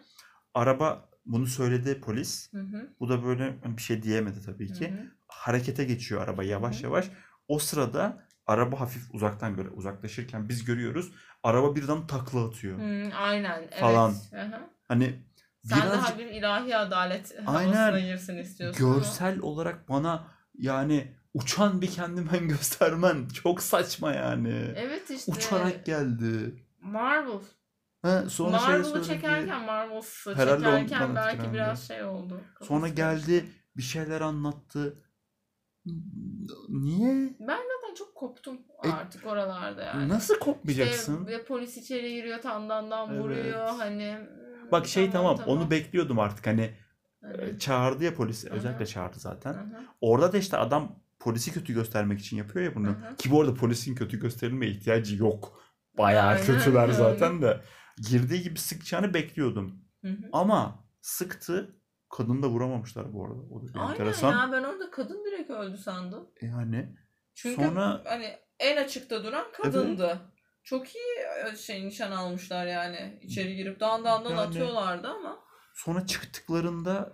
Araba bunu söyledi polis. hı hı, Bu da böyle bir şey diyemedi tabii ki. hı hı. Harekete geçiyor araba yavaş Hı hı. yavaş. O sırada araba hafif uzaktan göre uzaklaşırken biz görüyoruz. Araba birden takla atıyor. Hı, aynen. Evet. Falan. Hı. Hani Sen daha birazcık bir ilahi adalet Aynen. havasına girsin istiyorsun ama- görsel olarak bana yani uçan bir kendimen göstermen çok saçma yani. Evet işte. Uçarak geldi. Marvel. Ha, sonra şey Marvel'ı söyledi. çekerken Marvel'sı Herhalde çekerken belki etkilendi. biraz şey oldu. Sonra geldi bir şeyler anlattı. Niye? Ben zaten çok koptum E, artık oralarda yani. Nasıl İşte kopmayacaksın? ve polis içeri giriyor tandandan Evet. vuruyor hani. Bak şey tamam, tamam. onu bekliyordum artık hani Hani, e, çağırdı ya polis Hı hı. özellikle çağırdı zaten. hı hı. Orada da işte adam polisi kötü göstermek için yapıyor ya bunu. Hı hı. Ki bu arada polisin kötü gösterilmeye ihtiyacı yok. Bayağı Aynen kötüler öyle. zaten de. Girdiği gibi sıkacağını bekliyordum. Hı hı. Ama sıktı. Kadını da vuramamışlar bu arada. O da Aynen enteresan. ya ben orada kadın direkt öldü sandım. Yani Çünkü Sonra- hani en açıkta duran kadındı. Çok iyi e, şey nişan almışlar yani. İçeri girip dandandan Yani- atıyorlardı ama. sonra çıktıklarında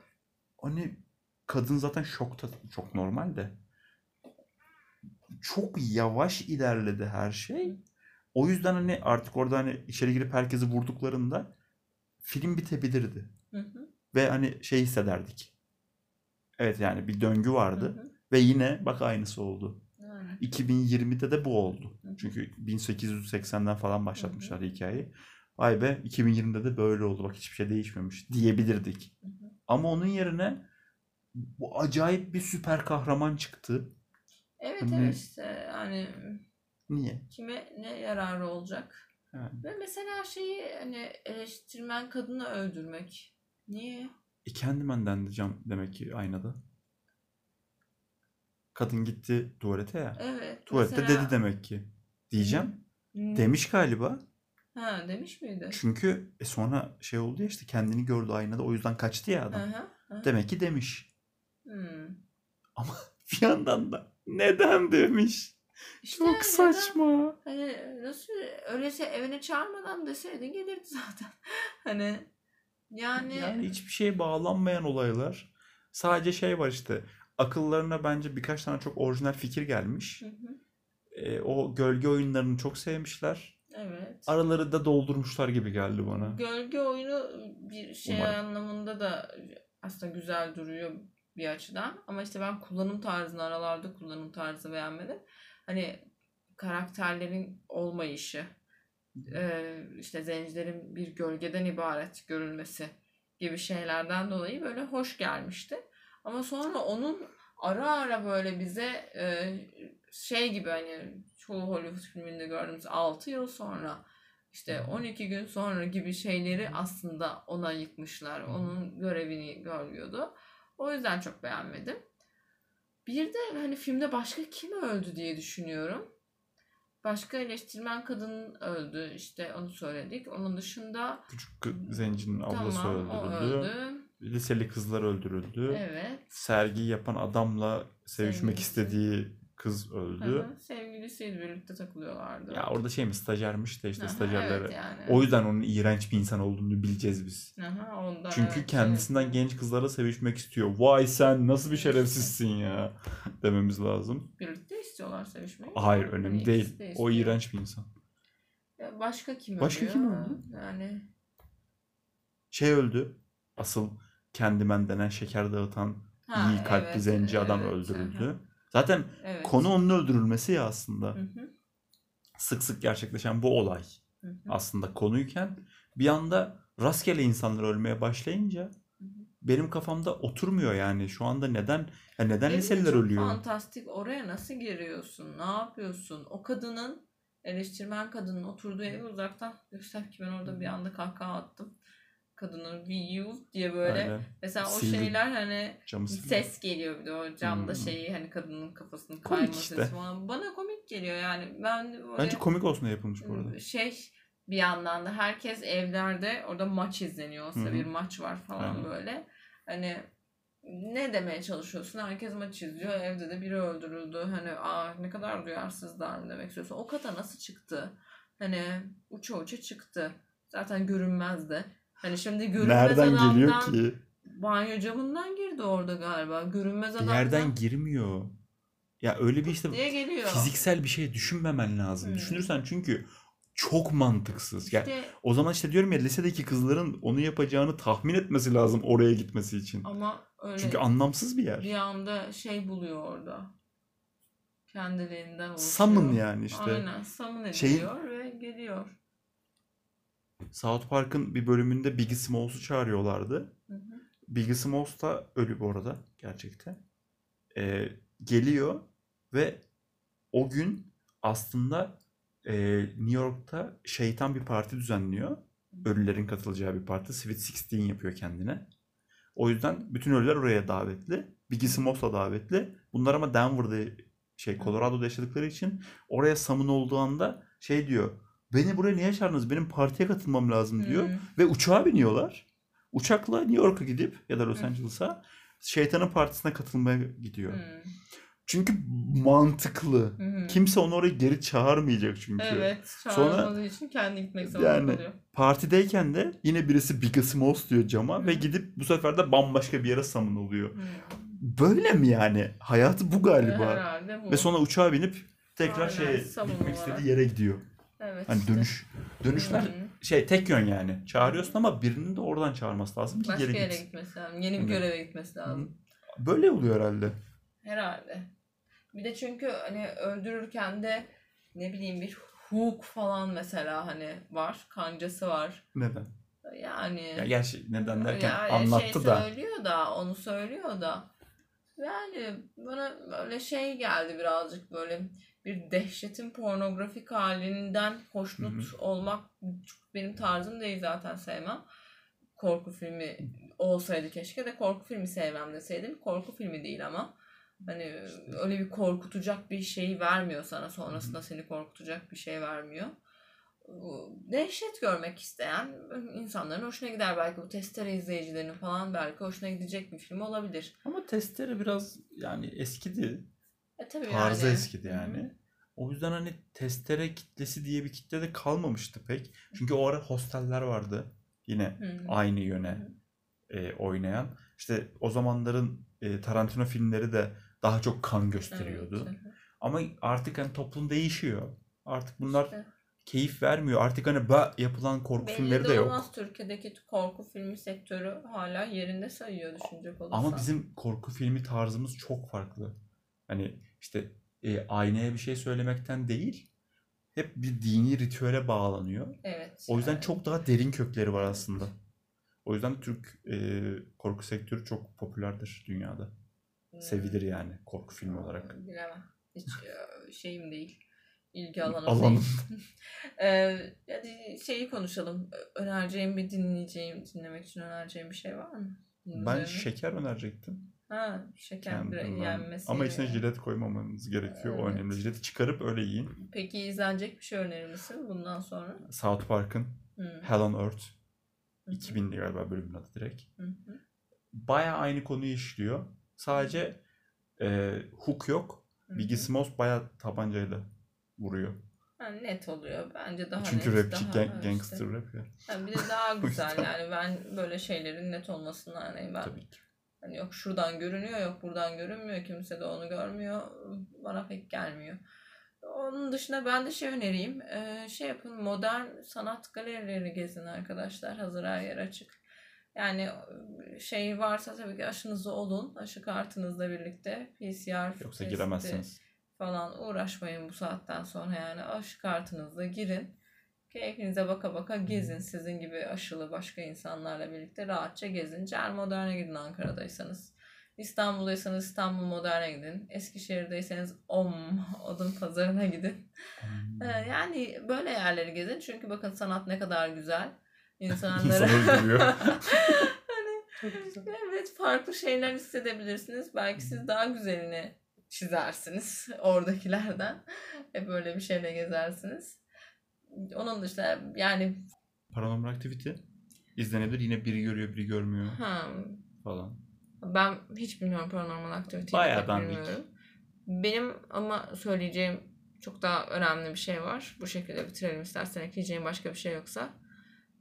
hani kadın zaten şokta çok normal de. Çok yavaş ilerledi her şey. O yüzden hani artık orada hani içeri girip herkesi vurduklarında film bitebilirdi. Hı hı, Ve hani şey hissederdik. Evet yani bir döngü hı vardı. hı. Ve yine bak aynısı oldu. Yani. 2020'de de bu oldu. Çünkü 1880'den falan başlatmışlar hikayeyi. Vay be 2020'de de böyle oldu. Bak hiçbir şey değişmemiş diyebilirdik. Ama onun yerine bu acayip bir süper kahraman çıktı. Evet Hani- evet işte yani Niye? kime ne yararı olacak? Yani. Ve mesela şeyi hani eleştirmen kadını öldürmek. Niye? E kendimen diyeceğim demek ki aynada. Kadın gitti tuvalete ya. Evet. Tuvalette mesela- dedi demek ki. Diyeceğim. Hı. Demiş galiba. Ha demiş miydi? Çünkü e sonra şey oldu ya işte kendini gördü aynada o yüzden kaçtı ya adam. Aha, aha. Demek ki demiş. Hmm. Bir yandan da neden demiş. İşte Çok neden- saçma. Hani nasıl öyleyse evine çağırmadan deseydin gelirdi zaten. hani yani, Yani hiçbir şeye bağlanmayan olaylar. Sadece şey var işte. Akıllarına bence birkaç tane çok orijinal fikir gelmiş. Hı hı, E, o gölge oyunlarını çok sevmişler. evet. Araları da doldurmuşlar gibi geldi bana. Gölge oyunu bir şey Umarım. anlamında da aslında güzel duruyor bir açıdan. Ama işte ben kullanım tarzını aralarda kullanım tarzı beğenmedim. Hani karakterlerin olmayışı, eee, işte zencilerin bir gölgeden ibaret görülmesi gibi şeylerden dolayı böyle hoş gelmişti. Ama sonra onun ara ara böyle bize eee, şey gibi hani çoğu Hollywood filminde gördüğümüz 6 yıl sonra işte 12 gün sonra gibi şeyleri aslında ona yıkmışlar. Onun görevini görüyordu. O yüzden çok beğenmedim. Bir de hani filmde başka kim öldü diye düşünüyorum. Başka eleştirmen kadın öldü. İşte onu söyledik. Onun dışında Küçük zencinin ablası tamam o öldürüldü. öldü. Liseli kızlar öldürüldü. Evet. Sergi yapan adamla sevişmek Sevgilisi. istediği kız öldü. Hı hı. Sevgilisiyle birlikte takılıyorlardı. Ya orada şey mi stajyermiş de işte Aha, stajyerlere. Evet yani. O yüzden onun iğrenç bir insan olduğunu bileceğiz biz. Aha, ondan Çünkü evet, kendisinden evet. genç kızlara sevişmek istiyor. Vay sen nasıl bir şerefsizsin ya dememiz lazım. Birlikte istiyorlar sevişmeyi. Hayır önemli değil. de O iğrenç bir insan. Ya Başka kim Başka ölüyor? kim öldü? Yani Şey öldü. Asıl kendimen denen şeker dağıtan ha, iyi kalpli evet, zenci adam evet, öldürüldü. aha, Zaten Evet. konu onun öldürülmesi ya aslında. Hı hı, Sık sık gerçekleşen bu olay hı hı, aslında konuyken bir anda rastgele insanlar ölmeye başlayınca hı hı. benim kafamda oturmuyor yani. Şu anda neden ya neden liseliler çok ölüyor? Fantastik. Oraya nasıl giriyorsun? Ne yapıyorsun? O kadının eleştirmen kadının oturduğu evi uzaktan göster ki ben orada bir anda kahkaha attım. Kadının we you diye böyle. Aynen. Mesela o Sildi. şeyler hani Camı bir sildi. ses geliyor bir de o camda Hmm. şeyi hani kadının kafasının Komik kayma işte. falan. Bana komik geliyor yani. Ben böyle Bence komik olsun diye yapılmış bu arada. şey bir yandan da herkes evlerde orada maç izleniyor olsa Hı hı. bir maç var falan Aynen. böyle. Hani ne demeye çalışıyorsun? Herkes maç izliyor. Evde de biri öldürüldü. Hani aa ne kadar duyarsızlar mı demek istiyorsun? O kata nasıl çıktı? Hani uça uça çıktı. Zaten görünmezdi. Hani şimdi görünmez Nereden adamdan geliyor ki? banyo camından girdi orada galiba. Görünmez adamdan yerden girmiyor. Ya öyle bir işte diye geliyor. fiziksel bir şey düşünmemen lazım. Hmm. Düşünürsen çünkü çok mantıksız. İşte o zaman işte diyorum ya lisedeki kızların onu yapacağını tahmin etmesi lazım oraya gitmesi için. ama öyle Çünkü anlamsız bir yer. bir anda şey buluyor orada. kendiliğinden oluşuyor. Summon yani işte. Aynen summon Şeyin- ediliyor ve geliyor. South Park'ın bir bölümünde Biggie Smalls'u çağırıyorlardı. Hı hı. Biggie Smalls da ölü bu arada gerçekten. Ee, geliyor ve o gün aslında e, New York'ta şeytan bir parti düzenliyor. Ölülerin katılacağı bir parti. Sweet 16 yapıyor kendine. O yüzden bütün ölüler oraya davetli. Biggie Smalls da davetli. Bunlar ama Denver'da şey Colorado'da yaşadıkları için oraya summon olduğu anda şey diyor. Beni buraya niye çağırdınız? Benim partiye katılmam lazım diyor. Hı. Ve uçağa biniyorlar. Uçakla New York'a gidip ya da Los Hı. Angeles'a şeytanın partisine katılmaya gidiyor. Hı. Çünkü mantıklı. Hı. Kimse onu oraya geri çağırmayacak çünkü. Evet. Sonra- için kendi gitmek zorunda Yani- kalıyor. Partideyken de yine birisi Biggie Smalls diyor cama Hı. ve gidip bu sefer de bambaşka bir yere summon oluyor. Hı. Böyle mi yani? Hayatı bu galiba. Herhalde bu. Ve sonra uçağa binip tekrar Aynen, summon gitmek olarak. istediği yere gidiyor. Evet, Hani işte. dönüş dönüşler Hı. şey tek yön yani. Çağırıyorsun ama birinin de oradan çağırması lazım ki Başka geri yere git. gitmesi lazım. Yeni bir Evet. göreve gitmesi lazım. Böyle oluyor herhalde. Herhalde. Bir de çünkü hani öldürürken de ne bileyim bir hook falan mesela hani var. Kancası var. Neden? Yani Ya gerçi neden derken yani anlattı şey da. söylüyor da onu söylüyor da yani bana böyle şey geldi birazcık böyle bir dehşetin pornografik halinden hoşnut Hı olmak benim tarzım değil zaten sevmem. Korku filmi olsaydı keşke de korku filmi sevmem deseydim. Korku filmi değil ama. Hani öyle bir korkutacak bir şey vermiyor sana. Sonrasında seni korkutacak bir şey vermiyor. Dehşet görmek isteyen insanların hoşuna gider belki bu testere izleyicilerinin falan belki hoşuna gidecek bir film olabilir. Ama testere biraz yani eskidi. E tabii Tarzı yani. eskidi yani. O yüzden hani testere kitlesi diye bir kitle de kalmamıştı pek. Çünkü o ara hosteller vardı. Yine Hı hı. aynı yöne e, oynayan. İşte o zamanların e, Tarantino filmleri de daha çok kan gösteriyordu. Evet. Ama artık hani toplum değişiyor. Artık bunlar İşte. keyif vermiyor. Artık hani ba yapılan korku Belli filmleri de de yok. olmaz Türkiye'deki korku filmi sektörü hala yerinde sayıyor düşünecek olursan. Ama bizim korku filmi tarzımız çok farklı. Hani işte e, aynaya bir şey söylemekten değil, hep bir dini ritüele bağlanıyor. Evet. O yüzden yani. çok daha derin kökleri var aslında. O yüzden Türk e, korku sektörü çok popülerdir dünyada. Hmm. Sevilir yani korku filmi olarak. Bilemem. Hiç e, şeyim değil. İlgi alanım Alanım. değil. Eee, hadi şeyi konuşalım. Önereceğim bir dinleyeceğim, dinlemek için önereceğim bir şey var mı? Bunun Ben şeker önerecektim. Ha, şeker kendimden. yenmesi. Ama içine jilet koymamanız gerekiyor. O Evet. önemli. Jileti çıkarıp öyle yiyin. Peki izlenecek bir şey önerir misin bundan sonra? South Park'ın Hı. Hell on Earth. Hı hı. 2000'li galiba bölümün adı direkt. Hı hı. Baya aynı konuyu işliyor. Sadece e, hook yok. Biggie. Smalls baya tabancayla vuruyor. Ha, net oluyor. Bence daha Çünkü net, rapçi, daha gang- işte. gangster rap ya. Ha, bir de daha güzel yani ben böyle şeylerin net olmasına hani ben Tabii ki. Hani yok şuradan görünüyor yok buradan görünmüyor kimse de onu görmüyor bana pek gelmiyor. Onun dışında ben de şey önereyim. Ee, şey yapın modern sanat galerilerini gezin arkadaşlar. Hazır her yer açık. Yani e, şey varsa tabii ki aşınızı olun. Aşı kartınızla birlikte PCR Yoksa giremezsiniz. falan uğraşmayın bu saatten sonra yani aşı kartınızla girin. Keyfinize baka baka gezin. Sizin gibi aşılı başka insanlarla birlikte rahatça gezin. Cer Modern'e gidin Ankara'daysanız. İstanbul'daysanız İstanbul Modern'e gidin. Eskişehir'deyseniz OM Odun Pazarı'na gidin. Hmm. Ee, yani böyle yerleri gezin. Çünkü bakın sanat ne kadar güzel. İnsanları... İnsan öldürüyor. hani. Evet farklı şeyler hissedebilirsiniz. Belki siz daha güzelini çizersiniz oradakilerden. Hep böyle bir şeyle gezersiniz. Onun dışında yani Paranormal Activity izlenebilir. Yine biri görüyor, biri görmüyor ha, falan. ben hiç bilmiyorum paranormal aktiviteyi. Bayağı dandik. bilmiyorum. Benim ama söyleyeceğim çok daha önemli bir şey var. Bu şekilde bitirelim istersen ekleyeceğim başka bir şey yoksa.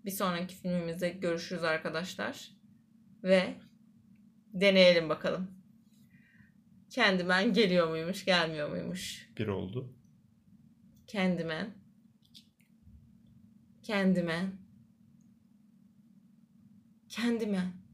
Bir sonraki filmimizde görüşürüz arkadaşlar. Ve deneyelim bakalım. Kendimen geliyor muymuş, gelmiyor muymuş? Biri oldu. Kendimen. Kendimen. Kendimen.